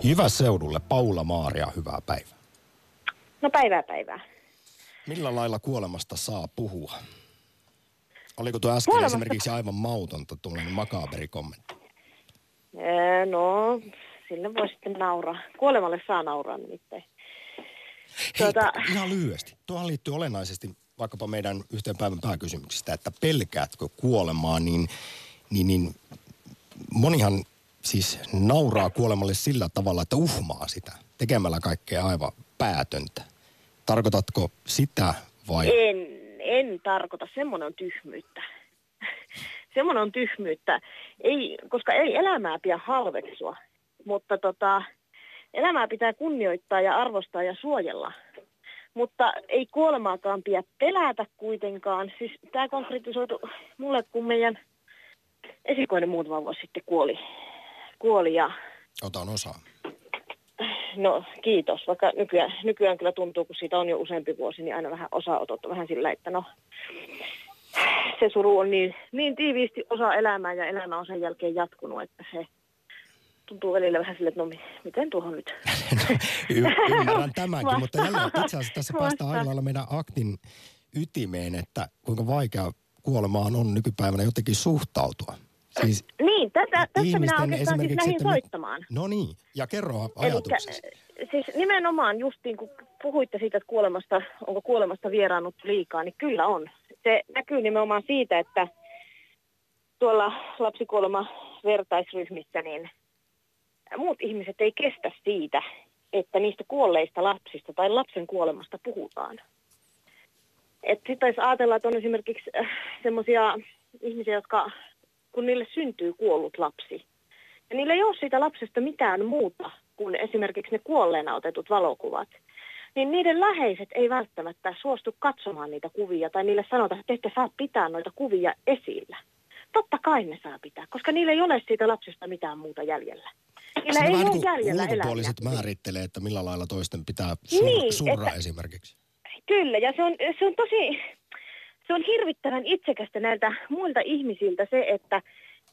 Speaker 1: Jyväseudulle Paula Maaria, hyvää päivää.
Speaker 8: No päivää päivää.
Speaker 1: Millä lailla kuolemasta saa puhua? Oliko tuo äsken
Speaker 8: Kuolemasta-
Speaker 1: esimerkiksi aivan mautonta tuollainen makaaberi kommentti?
Speaker 8: Ee, no, sille voi sitten nauraa. Kuolemalle saa nauraa nimittäin. Tuota,
Speaker 1: Hei, ihan lyhyesti. Tuohon liittyy olennaisesti vaikkapa meidän yhteen päivän pääkysymyksistä, että pelkäätkö kuolemaa, niin, niin, niin monihan siis nauraa kuolemalle sillä tavalla, että uhmaa sitä tekemällä kaikkea aivan päätöntä. Tarkoitatko sitä vai?
Speaker 8: en, en tarkoita. Semmoinen on tyhmyyttä. Semmoinen on tyhmyyttä. Ei, koska ei elämää pidä halveksua, mutta tota, elämää pitää kunnioittaa ja arvostaa ja suojella. Mutta ei kuolemaakaan pidä pelätä kuitenkaan. Siis tämä konkretisoitu mulle, kun meidän esikoinen muutama vuosi sitten kuoli. Kuoli ja
Speaker 1: Otan osaa.
Speaker 8: No kiitos, vaikka nykyään, nykyään kyllä tuntuu, kun siitä on jo useampi vuosi, niin aina vähän osanotot vähän sillä, että no se suru on niin, niin tiiviisti osa elämää ja elämä on sen jälkeen jatkunut, että se tuntuu välillä vähän sille, että no mi- miten tuohon nyt?
Speaker 1: Y- ymmärrän tämänkin, mutta jälleen itse asiassa tässä päästään aina lailla meidän aktin ytimeen, että kuinka vaikea kuolemaan on nykypäivänä jotenkin suhtautua. Siis
Speaker 8: Niin, tätä, tästä minä oikeastaan siis lähdin
Speaker 1: me-
Speaker 8: soittamaan.
Speaker 1: No niin, ja kerro
Speaker 8: Elikkä,
Speaker 1: ajatuksesi.
Speaker 8: siis nimenomaan justiin kun puhuitte siitä, että kuolemasta, onko kuolemasta vieraannut liikaa, niin kyllä on. Se näkyy nimenomaan siitä, että tuolla lapsikuolema vertaisryhmissä, niin muut ihmiset ei kestä siitä, että niistä kuolleista lapsista tai lapsen kuolemasta puhutaan. Sitten taisi ajatella, että on esimerkiksi semmoisia ihmisiä, jotka, kun niille syntyy kuollut lapsi, ja niillä ei ole siitä lapsesta mitään muuta kuin esimerkiksi ne kuolleena otetut valokuvat. Niin niiden läheiset ei välttämättä suostu katsomaan niitä kuvia tai niille sanotaan, että te ette saa pitää noita kuvia esillä. Totta kai ne saa pitää, koska niillä ei ole siitä lapsesta mitään muuta jäljellä. Niillä ei ole
Speaker 1: niin
Speaker 8: jäljellä
Speaker 1: ulkopuoliset
Speaker 8: eläimiä.
Speaker 1: määrittelee, että millä lailla toisten pitää sur-
Speaker 8: Niin,
Speaker 1: surra
Speaker 8: että-
Speaker 1: esimerkiksi.
Speaker 8: Kyllä, ja se on, se on tosi, se on hirvittävän itsekästä näiltä muilta ihmisiltä se, että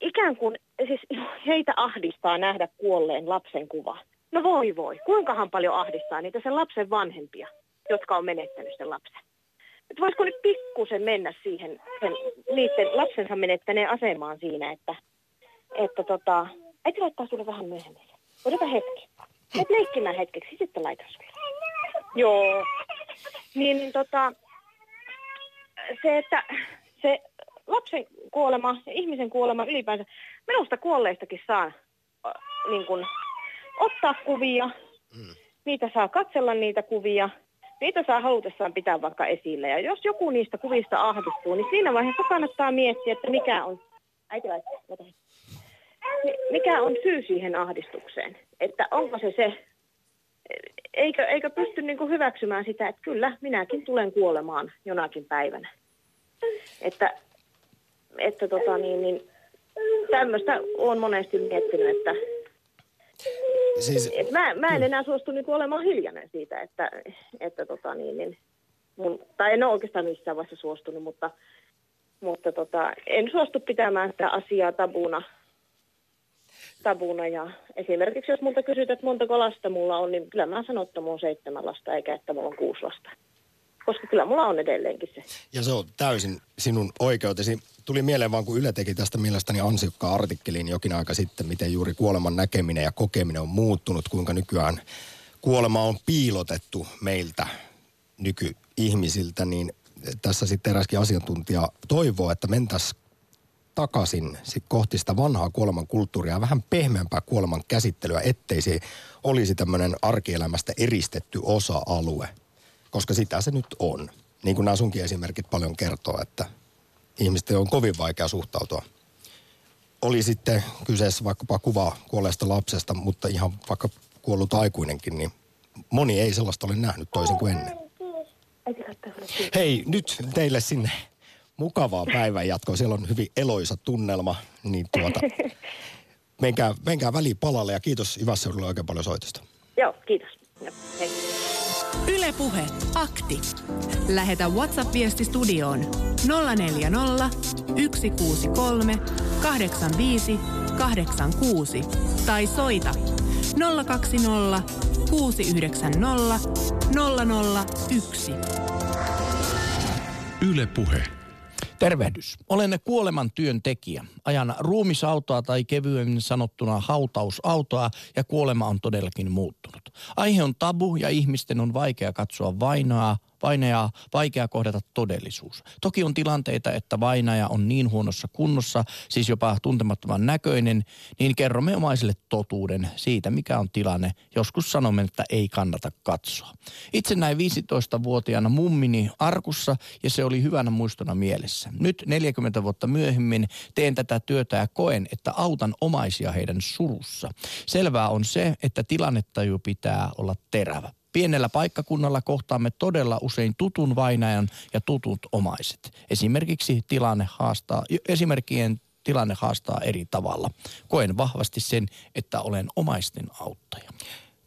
Speaker 8: ikään kuin siis heitä ahdistaa nähdä kuolleen lapsen kuva. No voi voi, kuinkahan paljon ahdistaa niitä sen lapsen vanhempia, jotka on menettänyt sen lapsen. Et voisiko nyt pikkusen mennä siihen sen, niiden lapsensa menettäneen asemaan siinä, että, että tota, äiti laittaa sulle vähän myöhemmin. Odota hetki. Et leikkimään hetkeksi, sitten laitan sulle. Joo. Niin, niin tota, se, että se lapsen kuolema ja ihmisen kuolema ylipäänsä, minusta kuolleistakin saa niin kuin, ottaa kuvia, mm. niitä saa katsella niitä kuvia, niitä saa halutessaan pitää vaikka esillä. Ja jos joku niistä kuvista ahdistuu, niin siinä vaiheessa kannattaa miettiä, että mikä on, äiti laittaa, mikä on syy siihen ahdistukseen. Että onko se se, eikö, eikö pysty niin kuin hyväksymään sitä, että kyllä, minäkin tulen kuolemaan jonakin päivänä. Että, että tota niin, niin tämmöistä olen monesti miettinyt, että
Speaker 1: Siis,
Speaker 8: et mä, mä en enää suostu niin olemaan hiljainen siitä, että, että tota niin, niin mun, tai en ole oikeastaan missään vaiheessa suostunut, mutta, mutta tota, en suostu pitämään sitä asiaa tabuna. Tabuna ja esimerkiksi jos multa kysyt, että montako lasta mulla on, niin kyllä mä sanon, että mulla on seitsemän lasta eikä että mulla on kuusi lasta. Koska kyllä mulla on edelleenkin se.
Speaker 1: ja se on täysin sinun oikeutesi. Tuli mieleen vaan, kun Yle teki tästä mielestäni ansiokkaan artikkelin jokin aika sitten, miten juuri kuoleman näkeminen ja kokeminen on muuttunut, kuinka nykyään kuolema on piilotettu meiltä nykyihmisiltä, niin tässä sitten eräskin asiantuntija toivoo, että mentäisiin takaisin sit kohti sitä vanhaa kuoleman kulttuuria vähän pehmeämpää kuoleman käsittelyä, ettei se olisi tämmöinen arkielämästä eristetty osa-alue. Koska sitä se nyt on. Niin kuin nämä sunkin esimerkit paljon kertoo, että ihmisten on kovin vaikea suhtautua. Oli sitten kyseessä vaikkapa kuva kuolleesta lapsesta, mutta ihan vaikka kuollut aikuinenkin, niin moni ei sellaista ole nähnyt toisin kuin ennen. Hei, nyt teille sinne mukavaa päivänjatkoa. Siellä on hyvin eloisa tunnelma, niin tuota, menkää, menkää väliin palalle ja kiitos Ivasseudulle oikein paljon soitosta.
Speaker 8: Joo, kiitos. Joo, hei.
Speaker 3: Yle Puhe. Akti. Lähetä WhatsApp-viesti studioon 040 163 85 86 tai soita 020 690 001.
Speaker 4: Yle Puhe.
Speaker 2: Tervehdys. Olen kuoleman työntekijä. Ajan ruumisautoa tai kevyemmin sanottuna hautausautoa ja kuolema on todellakin muuttunut. Aihe on tabu ja ihmisten on vaikea katsoa vainoa, vainajaa, vaikea kohdata todellisuus. Toki on tilanteita, että vainaja on niin huonossa kunnossa, siis jopa tuntemattoman näköinen, niin kerromme omaisille totuuden siitä, mikä on tilanne. Joskus sanomme, että ei kannata katsoa. Itse näin 15-vuotiaana mummini arkussa ja se oli hyvänä muistona mielessä. Nyt 40 vuotta myöhemmin teen tätä työtä ja koen, että autan omaisia heidän surussa. Selvää on se, että tilannetaju pitää olla terävä. Pienellä paikkakunnalla kohtaamme todella usein tutun vainajan ja tutut omaiset. Esimerkiksi tilanne haastaa, esimerkkien tilanne haastaa eri tavalla. Koen vahvasti sen, että olen omaisten auttaja.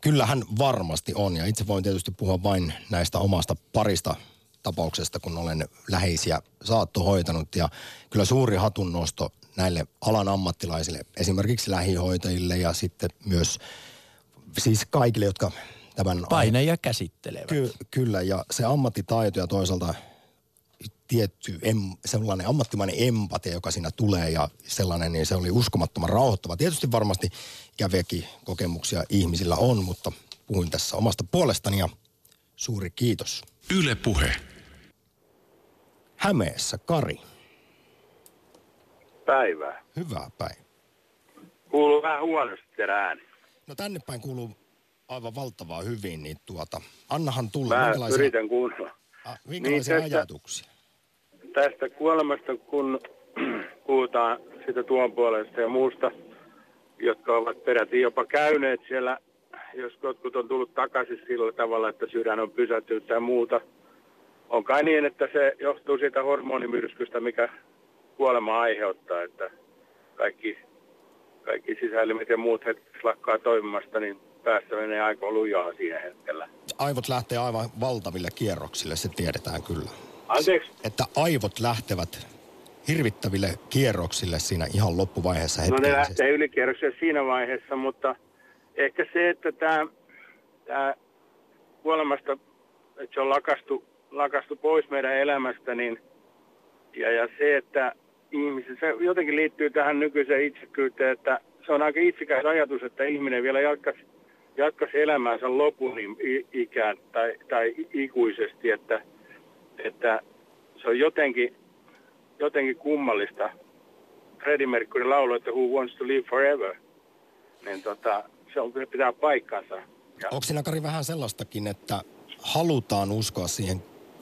Speaker 1: Kyllähän varmasti on ja itse voin tietysti puhua vain näistä omasta parista tapauksesta, kun olen läheisiä saattohoitanut ja kyllä suuri hatunnosto näille alan ammattilaisille, esimerkiksi lähihoitajille ja sitten myös siis kaikille, jotka tämän...
Speaker 2: Paineja käsittelevät.
Speaker 1: Ky- kyllä, ja se ammattitaito ja toisaalta tietty em, sellainen ammattimainen empatia, joka siinä tulee ja sellainen, niin se oli uskomattoman rauhoittava. Tietysti varmasti ikäviäkin kokemuksia ihmisillä on, mutta puhuin tässä omasta puolestani ja suuri kiitos.
Speaker 4: Yle Puhe.
Speaker 1: Hämeessä Kari,
Speaker 9: Päivää.
Speaker 1: hyvää päivää.
Speaker 9: Kuuluu vähän huonosti ääni.
Speaker 1: No tänne päin kuuluu aivan valtavaa hyvin, niin tuota, annahan tulla.
Speaker 9: Mä
Speaker 1: minkälaisia,
Speaker 9: yritän kuunnella.
Speaker 1: a, minkälaisia
Speaker 9: Niin, tästä-
Speaker 1: ajatuksia?
Speaker 9: Tästä kuolemasta, kun puhutaan sitä tuon puolesta ja muusta, jotka ovat peräti jopa käyneet siellä, jos jotkut on tullut takaisin sillä tavalla, että sydän on pysähtynyt tai muuta. On kai niin, että se johtuu siitä hormonimyrskystä, mikä kuolema aiheuttaa, että kaikki, kaikki sisäelimet ja muut hetkeksi lakkaa toimimasta, niin päästä menee aika lujaa siinä hetkellä.
Speaker 1: Aivot lähtee aivan valtaville kierroksille, se tiedetään kyllä.
Speaker 9: Anteeksi,
Speaker 1: Että aivot lähtevät hirvittäville kierroksille siinä ihan loppuvaiheessa
Speaker 9: No ne lähtee ylikierrokselle siinä vaiheessa, mutta ehkä se, että tämä, tämä kuolemasta, että se on lakastu, lakastu pois meidän elämästä, niin ja, ja se, että ihmisen, se jotenkin liittyy tähän nykyiseen itsekyyteen, että se on aika itsekäs ajatus, että ihminen vielä jatkaisi, jatkaisi elämäänsä lopun ikään tai, tai ikuisesti, että, että se on jotenkin, jotenkin kummallista. Freddie Mercury laulu, että Who Wants to Live Forever, niin tota, se on, pitää paikkansa. Ja
Speaker 1: Onko siinä Kari vähän sellaistakin, että halutaan uskoa siihen,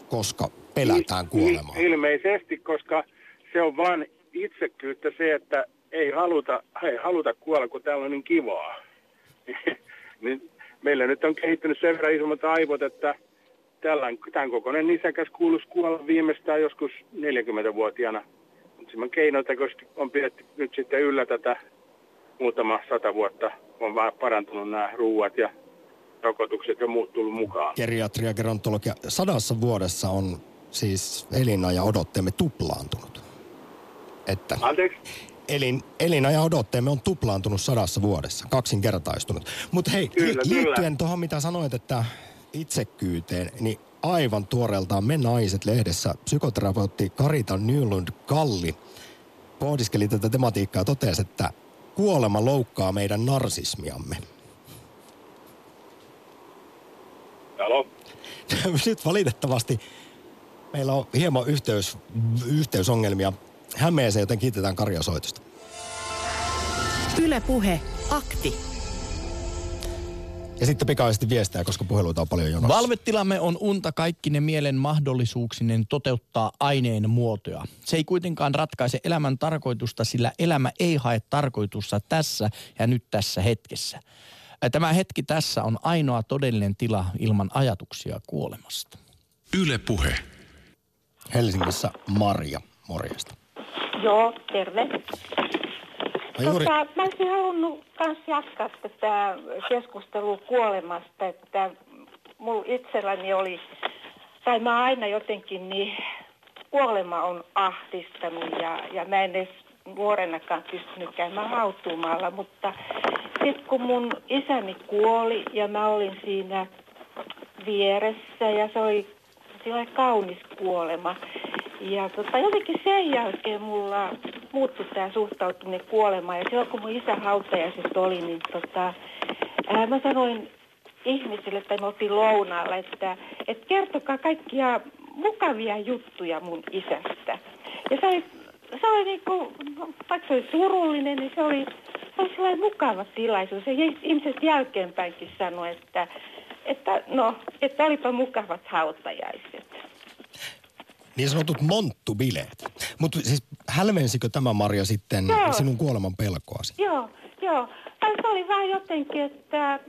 Speaker 1: koska pelätään
Speaker 9: il-
Speaker 1: kuolemaa?
Speaker 9: il- Ilmeisesti, koska se on vain itsekyyttä se, että ei haluta, ei haluta kuolla, kun täällä on niin kivaa. niin meillä nyt on kehittynyt sen verran isommat aivot, että tällän, tämän kokoinen nisäkäs kuuluisi kuolla viimeistään joskus 40-vuotiaana. Mutta keinotekoisesti on pidetty nyt sitten yllä tätä muutama sata vuotta. On vaan parantunut nämä ruuat ja rokotukset ja muut tullut mukaan.
Speaker 1: Geriatria, gerontologia. Sadassa vuodessa on siis elinaja odotteemme tuplaantunut. Että
Speaker 9: Anteeksi?
Speaker 1: Elin, elinaja odotteemme on tuplaantunut sadassa vuodessa, kaksinkertaistunut. Mutta hei,
Speaker 9: Kyllä,
Speaker 1: li-
Speaker 9: kyllä.
Speaker 1: liittyen tuohon mitä sanoit, että itsekyyteen, niin aivan tuoreeltaan Me naiset lehdessä psykoterapeutti Karita Nylund Kalli pohdiskeli tätä tematiikkaa ja totesi, että kuolema loukkaa meidän narsismiamme.
Speaker 9: Halo?
Speaker 1: Nyt valitettavasti meillä on hieman yhteys, yhteysongelmia Hämeeseen, joten kiitetään Karja soitosta.
Speaker 3: Yle Puhe, akti.
Speaker 1: Ja sitten pikaisesti viestejä, koska puheluita on paljon jonossa.
Speaker 2: Valvetilamme on unta kaikkine mielen mahdollisuuksinen toteuttaa aineen muotoja. Se ei kuitenkaan ratkaise elämän tarkoitusta, sillä elämä ei hae tarkoitusta tässä ja nyt tässä hetkessä. Tämä hetki tässä on ainoa todellinen tila ilman ajatuksia kuolemasta.
Speaker 4: Yle Puhe.
Speaker 1: Helsingissä Marja, morjesta.
Speaker 10: Joo, terve.
Speaker 1: No juuri,
Speaker 10: Tota, mä olisin halunnut myös jatkaa tätä keskustelua kuolemasta, että mulla itselläni oli, tai mä aina jotenkin, niin kuolema on ahdistanut ja, ja mä en edes nuorenakaan pystynyt käymään hautuumalla, mutta sitten kun mun isäni kuoli ja mä olin siinä vieressä ja se oli sillä kaunis kuolema. Ja tota, jotenkin sen jälkeen mulla muuttui tämä suhtautuminen kuolemaan. Ja silloin kun mun isä hautajaisessa oli, niin tota, ää, mä sanoin ihmisille, että me oltiin lounaalla, että, että kertokaa kaikkia mukavia juttuja mun isästä. Ja se oli, se oli niin kuin, vaikka se oli surullinen, niin se oli, se oli sellainen mukava tilaisuus. Ja ihmiset jälkeenpäinkin sanoi, että, että, no, että olipa mukavat hautajaiset.
Speaker 1: Niin sanotut monttubileet. Mutta siis hälvensikö tämä Marja sitten
Speaker 10: Joo.
Speaker 1: sinun kuoleman pelkoasi?
Speaker 10: Joo, joo. Tai se oli vaan jotenkin, että äh,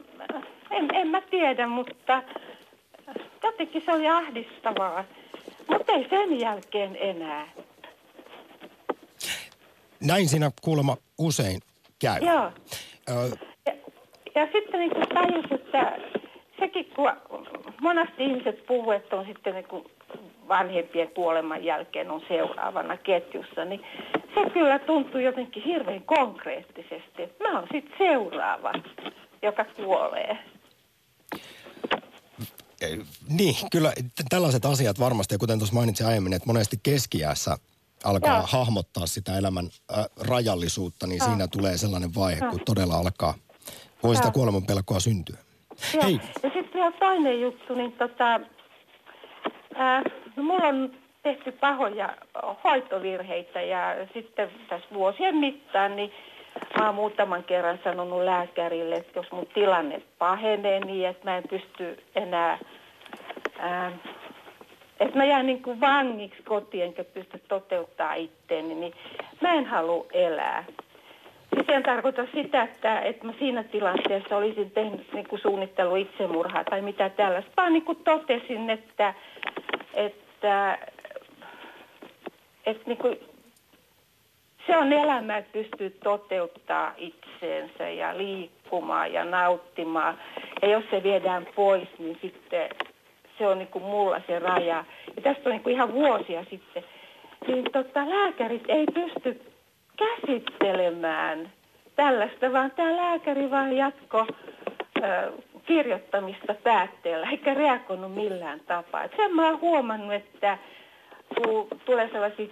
Speaker 10: en, en mä tiedä, mutta äh, jotenkin se oli ahdistavaa. Mutta ei sen jälkeen enää.
Speaker 1: Näin siinä kuulemma usein käy.
Speaker 10: Joo.
Speaker 1: Ö,
Speaker 10: Ja, ja sitten niin tajus, että sekin kun monesti ihmiset puhuu, että on sitten niin kuin vanhempien kuoleman jälkeen on seuraavana ketjussa, niin se kyllä tuntuu jotenkin hirveän konkreettisesti, että mä oon sitten seuraava, joka kuolee.
Speaker 1: niin, kyllä tällaiset asiat varmasti, ja kuten tuossa mainitsin aiemmin, että monesti keskiässä alkaa
Speaker 10: Joo.
Speaker 1: hahmottaa sitä elämän äh, rajallisuutta, niin siinä tulee sellainen vaihe, kun todella alkaa, voi sitä
Speaker 10: Joo.
Speaker 1: kuoleman pelkoa syntyä.
Speaker 10: Joo.
Speaker 1: Hei,
Speaker 10: Ja sitten vielä toinen juttu, niin tota, ää, no mulla on tehty pahoja hoitovirheitä ja sitten tässä vuosien mittaan, niin mä oon muutaman kerran sanonut lääkärille, että jos mun tilanne pahenee niin, että mä en pysty enää, ää, että mä jään niin kuin vangiksi kotiin enkä pysty toteuttaa itteeni, niin mä en halua elää. Siis en tarkoita sitä, että, että mä siinä tilanteessa olisin tehnyt niin kuin suunnittelu itsemurhaa tai mitä tällaista, vaan niin kuin totesin, että, että, että niin kuin se on elämä, että pystyy toteuttaa itseensä ja liikkumaan ja nauttimaan. Ja jos se viedään pois, niin sitten se on niin kuin mulla se raja. Ja tästä on niin kuin ihan vuosia sitten. Niin tota, lääkärit ei pysty käsittelemään tällaista, vaan tämä lääkäri vaan jatko kirjoittamista päätteellä, eikä reagoinut millään tapaa. Et sen mä oon huomannut, että kun tulee sellaisia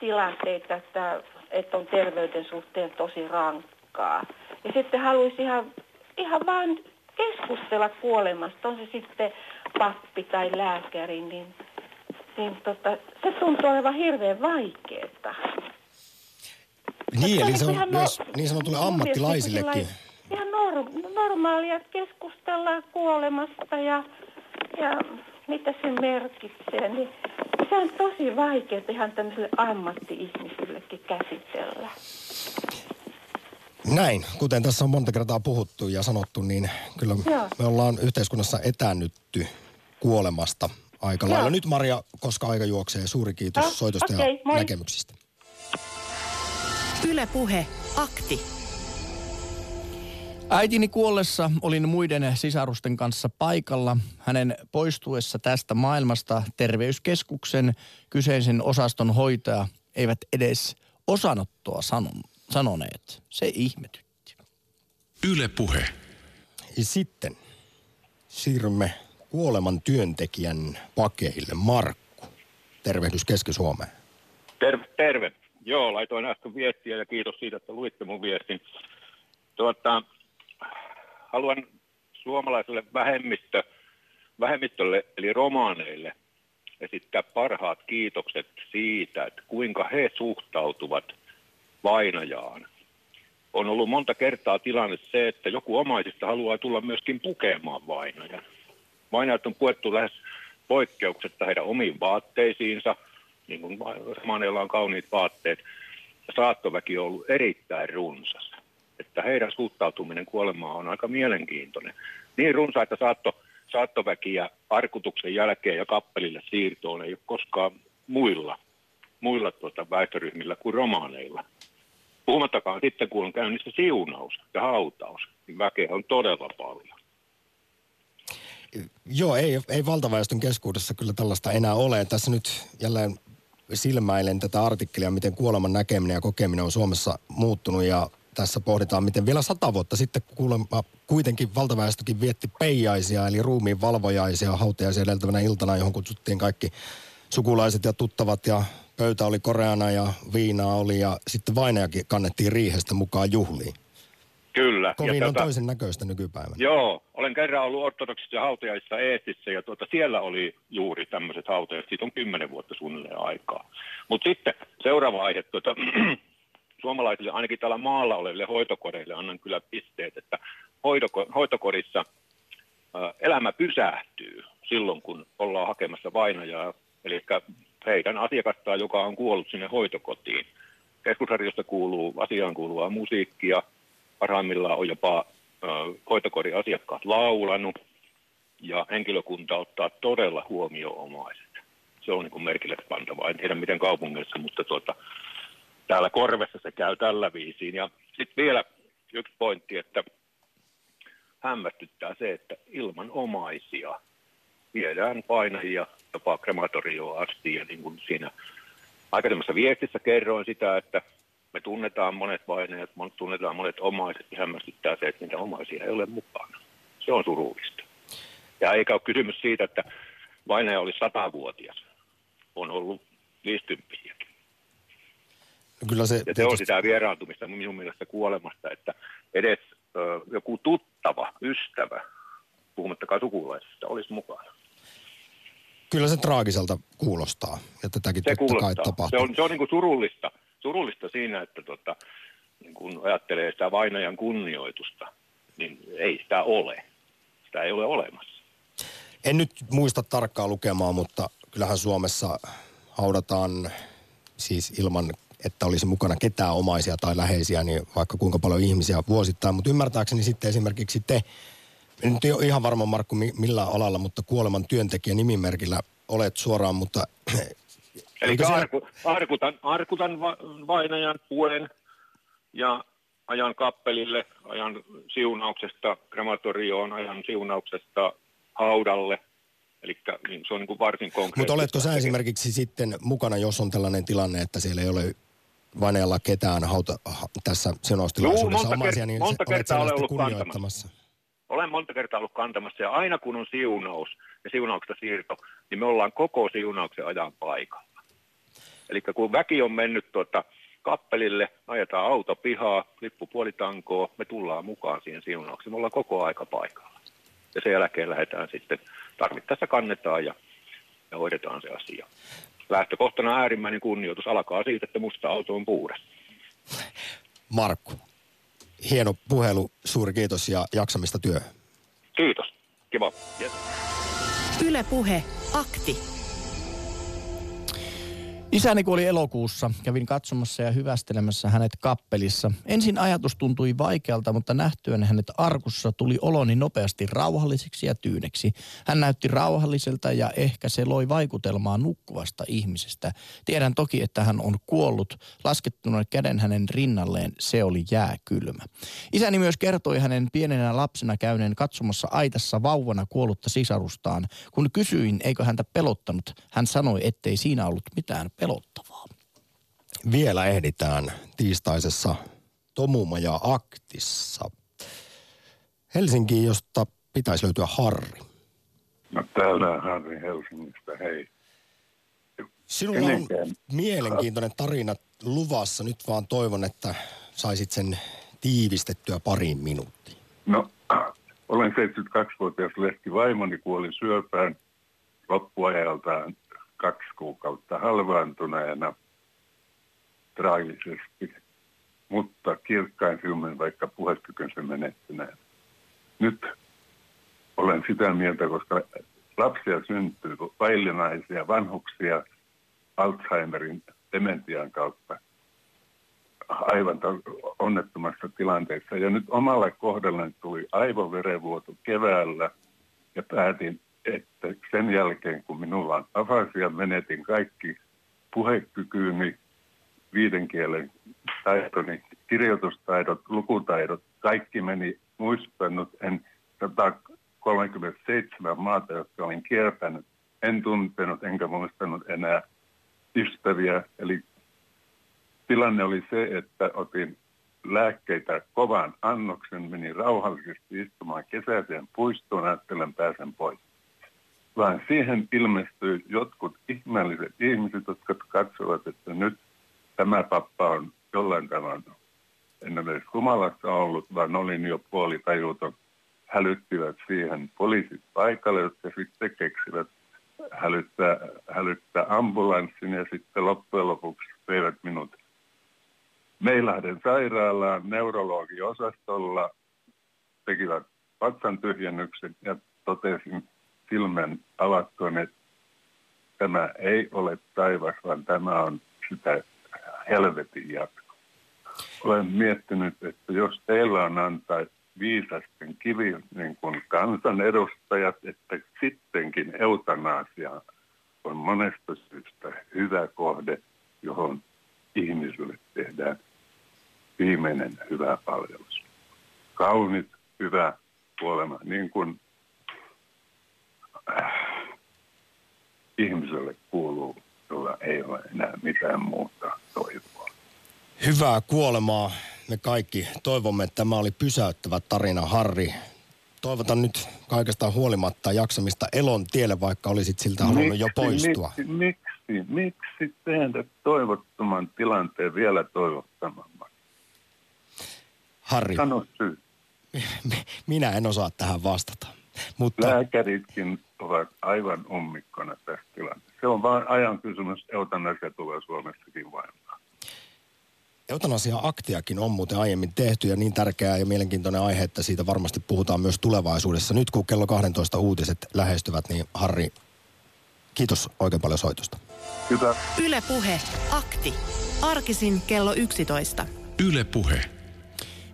Speaker 10: tilanteita, että, että on terveyden suhteen tosi rankkaa. Ja sitten haluaisi ihan, ihan vaan keskustella kuolemasta, on se sitten pappi tai lääkäri, niin, niin tota, se tuntuu olevan hirveän vaikeaa.
Speaker 1: niin, eli se on myös niin sanotulle ammattilaisillekin.
Speaker 10: Ihan nor- normaalia, keskustellaan kuolemasta ja, ja mitä se merkitsee. Niin se on tosi vaikeaa ihan tämmöisille ammatti-ihmisillekin käsitellä.
Speaker 1: Näin, kuten tässä on monta kertaa puhuttu ja sanottu, niin kyllä
Speaker 10: Joo.
Speaker 1: me ollaan yhteiskunnassa etäännytty kuolemasta aika
Speaker 10: Joo.
Speaker 1: lailla. Nyt Maria, koska aika juoksee, suuri kiitos
Speaker 10: Joo,
Speaker 1: soitosta
Speaker 10: okei,
Speaker 1: ja
Speaker 10: moi.
Speaker 1: näkemyksistä.
Speaker 3: Yle Puhe, akti.
Speaker 2: Äitini kuollessa olin muiden sisarusten kanssa paikalla. Hänen poistuessa tästä maailmasta terveyskeskuksen kyseisen osaston hoitaja eivät edes osanottoa sanon, sanoneet. Se ihmetytti.
Speaker 4: Yle Puhe.
Speaker 1: Ja sitten siirrymme kuoleman työntekijän pakeille. Markku, tervehdys Keski-Suomeen.
Speaker 11: Terve, terve. Joo, laitoin äsken viestiä ja kiitos siitä, että luitte mun viestin. Tuota, haluan suomalaiselle vähemmistö, vähemmistölle, eli romaaneille, esittää parhaat kiitokset siitä, että kuinka he suhtautuvat vainajaan. On ollut monta kertaa tilanne se, että joku omaisista haluaa tulla myöskin pukemaan vainajan. Vainajat on puettu lähes poikkeuksetta heidän omiin vaatteisiinsa, niin kuin romaaneilla on kauniit vaatteet. Saattoväki on ollut erittäin runsas. Että heidän suhtautuminen kuolemaan on aika mielenkiintoinen. Niin runsa, että saatto, saattoväkiä arkutuksen jälkeen ja kappelille siirtoon ei ole koskaan muilla, muilla tuota väestöryhmillä kuin romaaneilla. Puhumattakaan sitten, kun on käynnissä siunaus ja hautaus, niin väkeä on todella paljon.
Speaker 1: Joo, ei, ei valtaväestön keskuudessa kyllä tällaista enää ole. Tässä nyt jälleen silmäilen tätä artikkelia, miten kuoleman näkeminen ja kokeminen on Suomessa muuttunut ja tässä pohditaan, miten vielä sata vuotta sitten kuulemma kuitenkin valtaväestökin vietti peijaisia, eli ruumiin valvojaisia, hautajaisia edeltävänä iltana, johon kutsuttiin kaikki sukulaiset ja tuttavat ja pöytä oli koreana ja viinaa oli ja sitten vainajakin kannettiin riihestä mukaan juhliin.
Speaker 11: Kyllä.
Speaker 1: Kovin on
Speaker 11: tätä-
Speaker 1: toisen näköistä nykypäivänä.
Speaker 11: Joo, olen kerran ollut ortodoksissa hautajaisissa Eestissä ja tuota, siellä oli juuri tämmöiset hautajat. Siitä on kymmenen vuotta suunnilleen aikaa. Mutta sitten seuraava aihe, tuota, suomalaisille, ainakin täällä maalla oleville hoitokodeille annan kyllä pisteet, että hoidoko, hoitokodissa elämä pysähtyy silloin, kun ollaan hakemassa vainajaa, eli heidän asiakastaan, joka on kuollut sinne hoitokotiin. Keskusradiosta kuuluu asiaan kuuluvaa musiikkia, parhaimmillaan on jopa hoitokodin asiakkaat laulanut ja henkilökunta ottaa todella huomioon omaiset. Se on niin merkille pantavaa. En tiedä miten kaupungeissa, mutta tuota, täällä korvessa se käy tällä viisiin. Ja sitten vielä yksi pointti, että hämmästyttää se, että ilman omaisia viedään painajia jopa krematorioon asti. Ja niin kuin siinä aikaisemmassa viestissä kerroin sitä, että me tunnetaan monet vainajat, mon- tunnetaan monet omaiset ja hämmästyttää se, että niitä omaisia ei ole mukana. Se on surullista. Ja eikä ole kysymys siitä, että vainaja oli satavuotias. On ollut viisikymppiäkin.
Speaker 1: Kyllä se,
Speaker 11: Ja se on sitä vieraantumista minun mielestä kuolemasta, että edes ö, joku tuttava, ystävä, puhumattakaan sukulaisista, olisi mukana.
Speaker 1: Kyllä se traagiselta kuulostaa, ja tätäkin
Speaker 11: Se
Speaker 1: totta kai
Speaker 11: kuulostaa. Se
Speaker 1: tapahtuu.
Speaker 11: on, se on niin kuin surullista, surullista siinä, että tota, niin kun ajattelee sitä vainajan kunnioitusta, niin ei sitä ole. Sitä ei ole olemassa.
Speaker 1: En nyt muista tarkkaa lukemaa, mutta kyllähän Suomessa haudataan siis ilman, että olisi mukana ketään omaisia tai läheisiä, niin vaikka kuinka paljon ihmisiä vuosittain. Mutta ymmärtääkseni sitten esimerkiksi te, en nyt ole ihan varma Markku mi- millä alalla, mutta kuoleman työntekijä nimimerkillä olet suoraan, mutta
Speaker 11: Eli
Speaker 1: siellä-
Speaker 11: arku, arkutan, arkutan va, vainajan puen ja ajan kappelille, ajan siunauksesta krematorioon, ajan siunauksesta haudalle. Eli niin se on niin kuin varsin konkreettista.
Speaker 1: Mutta oletko sä esimerkiksi sitten mukana, jos on tällainen tilanne, että siellä ei ole vainajalla ketään hauta, ha, tässä
Speaker 11: monta
Speaker 1: omaisia, niin
Speaker 11: monta kertaa olen ollut
Speaker 1: kunnioittamassa.
Speaker 11: Olen monta kertaa ollut kantamassa ja aina kun on siunaus ja siunauksesta siirto, niin me ollaan koko siunauksen ajan paikalla. Eli kun väki on mennyt tuota kappelille, ajetaan auto pihaa, lippu puolitankoa, me tullaan mukaan siihen siunaukseen. Me ollaan koko aika paikalla. Ja sen jälkeen lähdetään sitten, tarvittaessa kannetaan ja, ja hoidetaan se asia. Lähtökohtana äärimmäinen kunnioitus alkaa siitä, että musta auto on puhdas.
Speaker 1: Markku, hieno puhelu, suuri kiitos ja jaksamista työhön.
Speaker 11: Kiitos. Kiva. Yes.
Speaker 3: Yle Puhe, akti.
Speaker 2: Isäni kuoli elokuussa. Kävin katsomassa ja hyvästelemässä hänet kappelissa. Ensin ajatus tuntui vaikealta, mutta nähtyön hänet arkussa tuli oloni nopeasti rauhalliseksi ja tyyneksi. Hän näytti rauhalliselta ja ehkä se loi vaikutelmaa nukkuvasta ihmisestä. Tiedän toki, että hän on kuollut. Laskettuna käden hänen rinnalleen se oli jääkylmä. Isäni myös kertoi hänen pienenä lapsena käyneen katsomassa aitassa vauvana kuollutta sisarustaan. Kun kysyin, eikö häntä pelottanut, hän sanoi, ettei siinä ollut mitään pelottavaa.
Speaker 1: Vielä ehditään tiistaisessa Tomumaja Aktissa. Helsinkiin, josta pitäisi löytyä Harri.
Speaker 12: No täällä on Harri Helsingistä, hei.
Speaker 1: Sinulla on
Speaker 12: Kenenkään-
Speaker 1: mielenkiintoinen tarina luvassa. Nyt vaan toivon, että saisit sen tiivistettyä pariin minuuttiin.
Speaker 12: No, olen 72-vuotias lehti. Vaimoni kuoli syöpään loppuajaltaan kaksi kuukautta halvaantuneena traagisesti, mutta kirkkain silmin vaikka puhekykynsä menettyneen. Nyt olen sitä mieltä, koska lapsia syntyy, vaillinaisia vanhuksia Alzheimerin dementian kautta aivan to- onnettomassa tilanteessa. Ja nyt omalla kohdallani tuli aivoverenvuoto keväällä ja päätin, että sen jälkeen kun minulla on afasia, menetin kaikki puhekykyyni, viiden kielen taitoni, kirjoitustaidot, lukutaidot, kaikki meni muistanut. En 137 maata, jotka olin kiertänyt, en tuntenut enkä muistanut enää ystäviä. Eli tilanne oli se, että otin lääkkeitä kovan annoksen, menin rauhallisesti istumaan kesäiseen puistoon, ajattelen pääsen pois. Vaan siihen ilmestyi jotkut ihmeelliset ihmiset, jotka katsovat, että nyt tämä pappa on jollain tavalla, en edes humalassa ollut, vaan olin jo puolitajuton, hälyttivät siihen poliisit paikalle, jotka sitten keksivät hälyttää, hälyttää ambulanssin ja sitten loppujen lopuksi veivät minut Meilahden sairaalaan neurologiosastolla, tekivät vatsan tyhjennyksen ja totesin silmän avattuun, että tämä ei ole taivas, vaan tämä on sitä helvetin jatko. Olen miettinyt, että jos teillä on antaa viisasten kivi niin kuin kansanedustajat, että sittenkin eutanasia on monesta syystä hyvä kohde, johon ihmisille tehdään viimeinen hyvä palvelus. Kaunit, hyvä kuolema, niin kuin äh, ihmiselle kuuluu, jolla ei ole enää mitään muuta toivoa.
Speaker 1: Hyvää kuolemaa. Me kaikki toivomme, että tämä oli pysäyttävä tarina, Harri. Toivotan nyt kaikesta huolimatta jaksamista elon tielle, vaikka olisit siltä halunnut jo poistua.
Speaker 12: Miksi, miksi, miksi tehdä toivottoman tilanteen vielä toivottomamman?
Speaker 1: Harri,
Speaker 12: Sano syy.
Speaker 1: minä en osaa tähän vastata. Mutta
Speaker 12: Lääkäritkin ovat aivan ummikkona tässä tilanteessa. Se on vain ajan kysymys. Eutanasia tulee Suomessakin voimaan.
Speaker 1: Eutanasia-aktiakin on muuten aiemmin tehty ja niin tärkeä ja mielenkiintoinen aihe, että siitä varmasti puhutaan myös tulevaisuudessa. Nyt kun kello 12 uutiset lähestyvät, niin Harri, kiitos oikein paljon soitosta.
Speaker 12: Hyvä.
Speaker 3: Yle Puhe. Akti. Arkisin kello 11.
Speaker 4: Yle Puhe.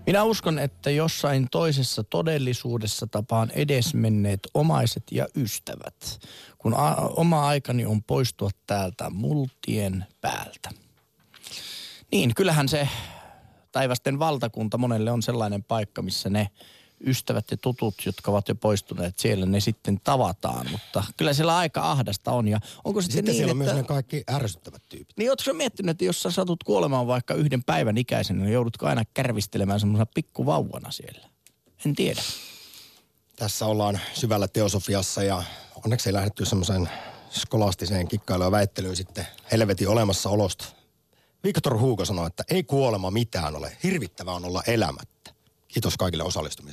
Speaker 2: Minä uskon, että jossain toisessa todellisuudessa tapaan edesmenneet omaiset ja ystävät, kun a- oma aikani on poistua täältä multien päältä. Niin, kyllähän se taivasten valtakunta monelle on sellainen paikka, missä ne ystävät ja tutut, jotka ovat jo poistuneet siellä, ne sitten tavataan. Mutta kyllä siellä aika ahdasta on. Ja onko sitten,
Speaker 1: Sitten
Speaker 2: niin,
Speaker 1: siellä on
Speaker 2: että...
Speaker 1: myös ne kaikki ärsyttävät tyypit.
Speaker 2: Niin ootko miettinyt, että jos sä satut kuolemaan vaikka yhden päivän ikäisenä, niin joudutko aina kärvistelemään semmoisena pikkuvauvana siellä? En tiedä.
Speaker 1: Tässä ollaan syvällä teosofiassa ja onneksi ei lähdetty semmoiseen skolastiseen kikkailuun ja väittelyyn sitten helvetin olemassaolosta. Victor Hugo sanoi, että ei kuolema mitään ole. Hirvittävää on olla elämättä. Kiitos kaikille osallistumisesta.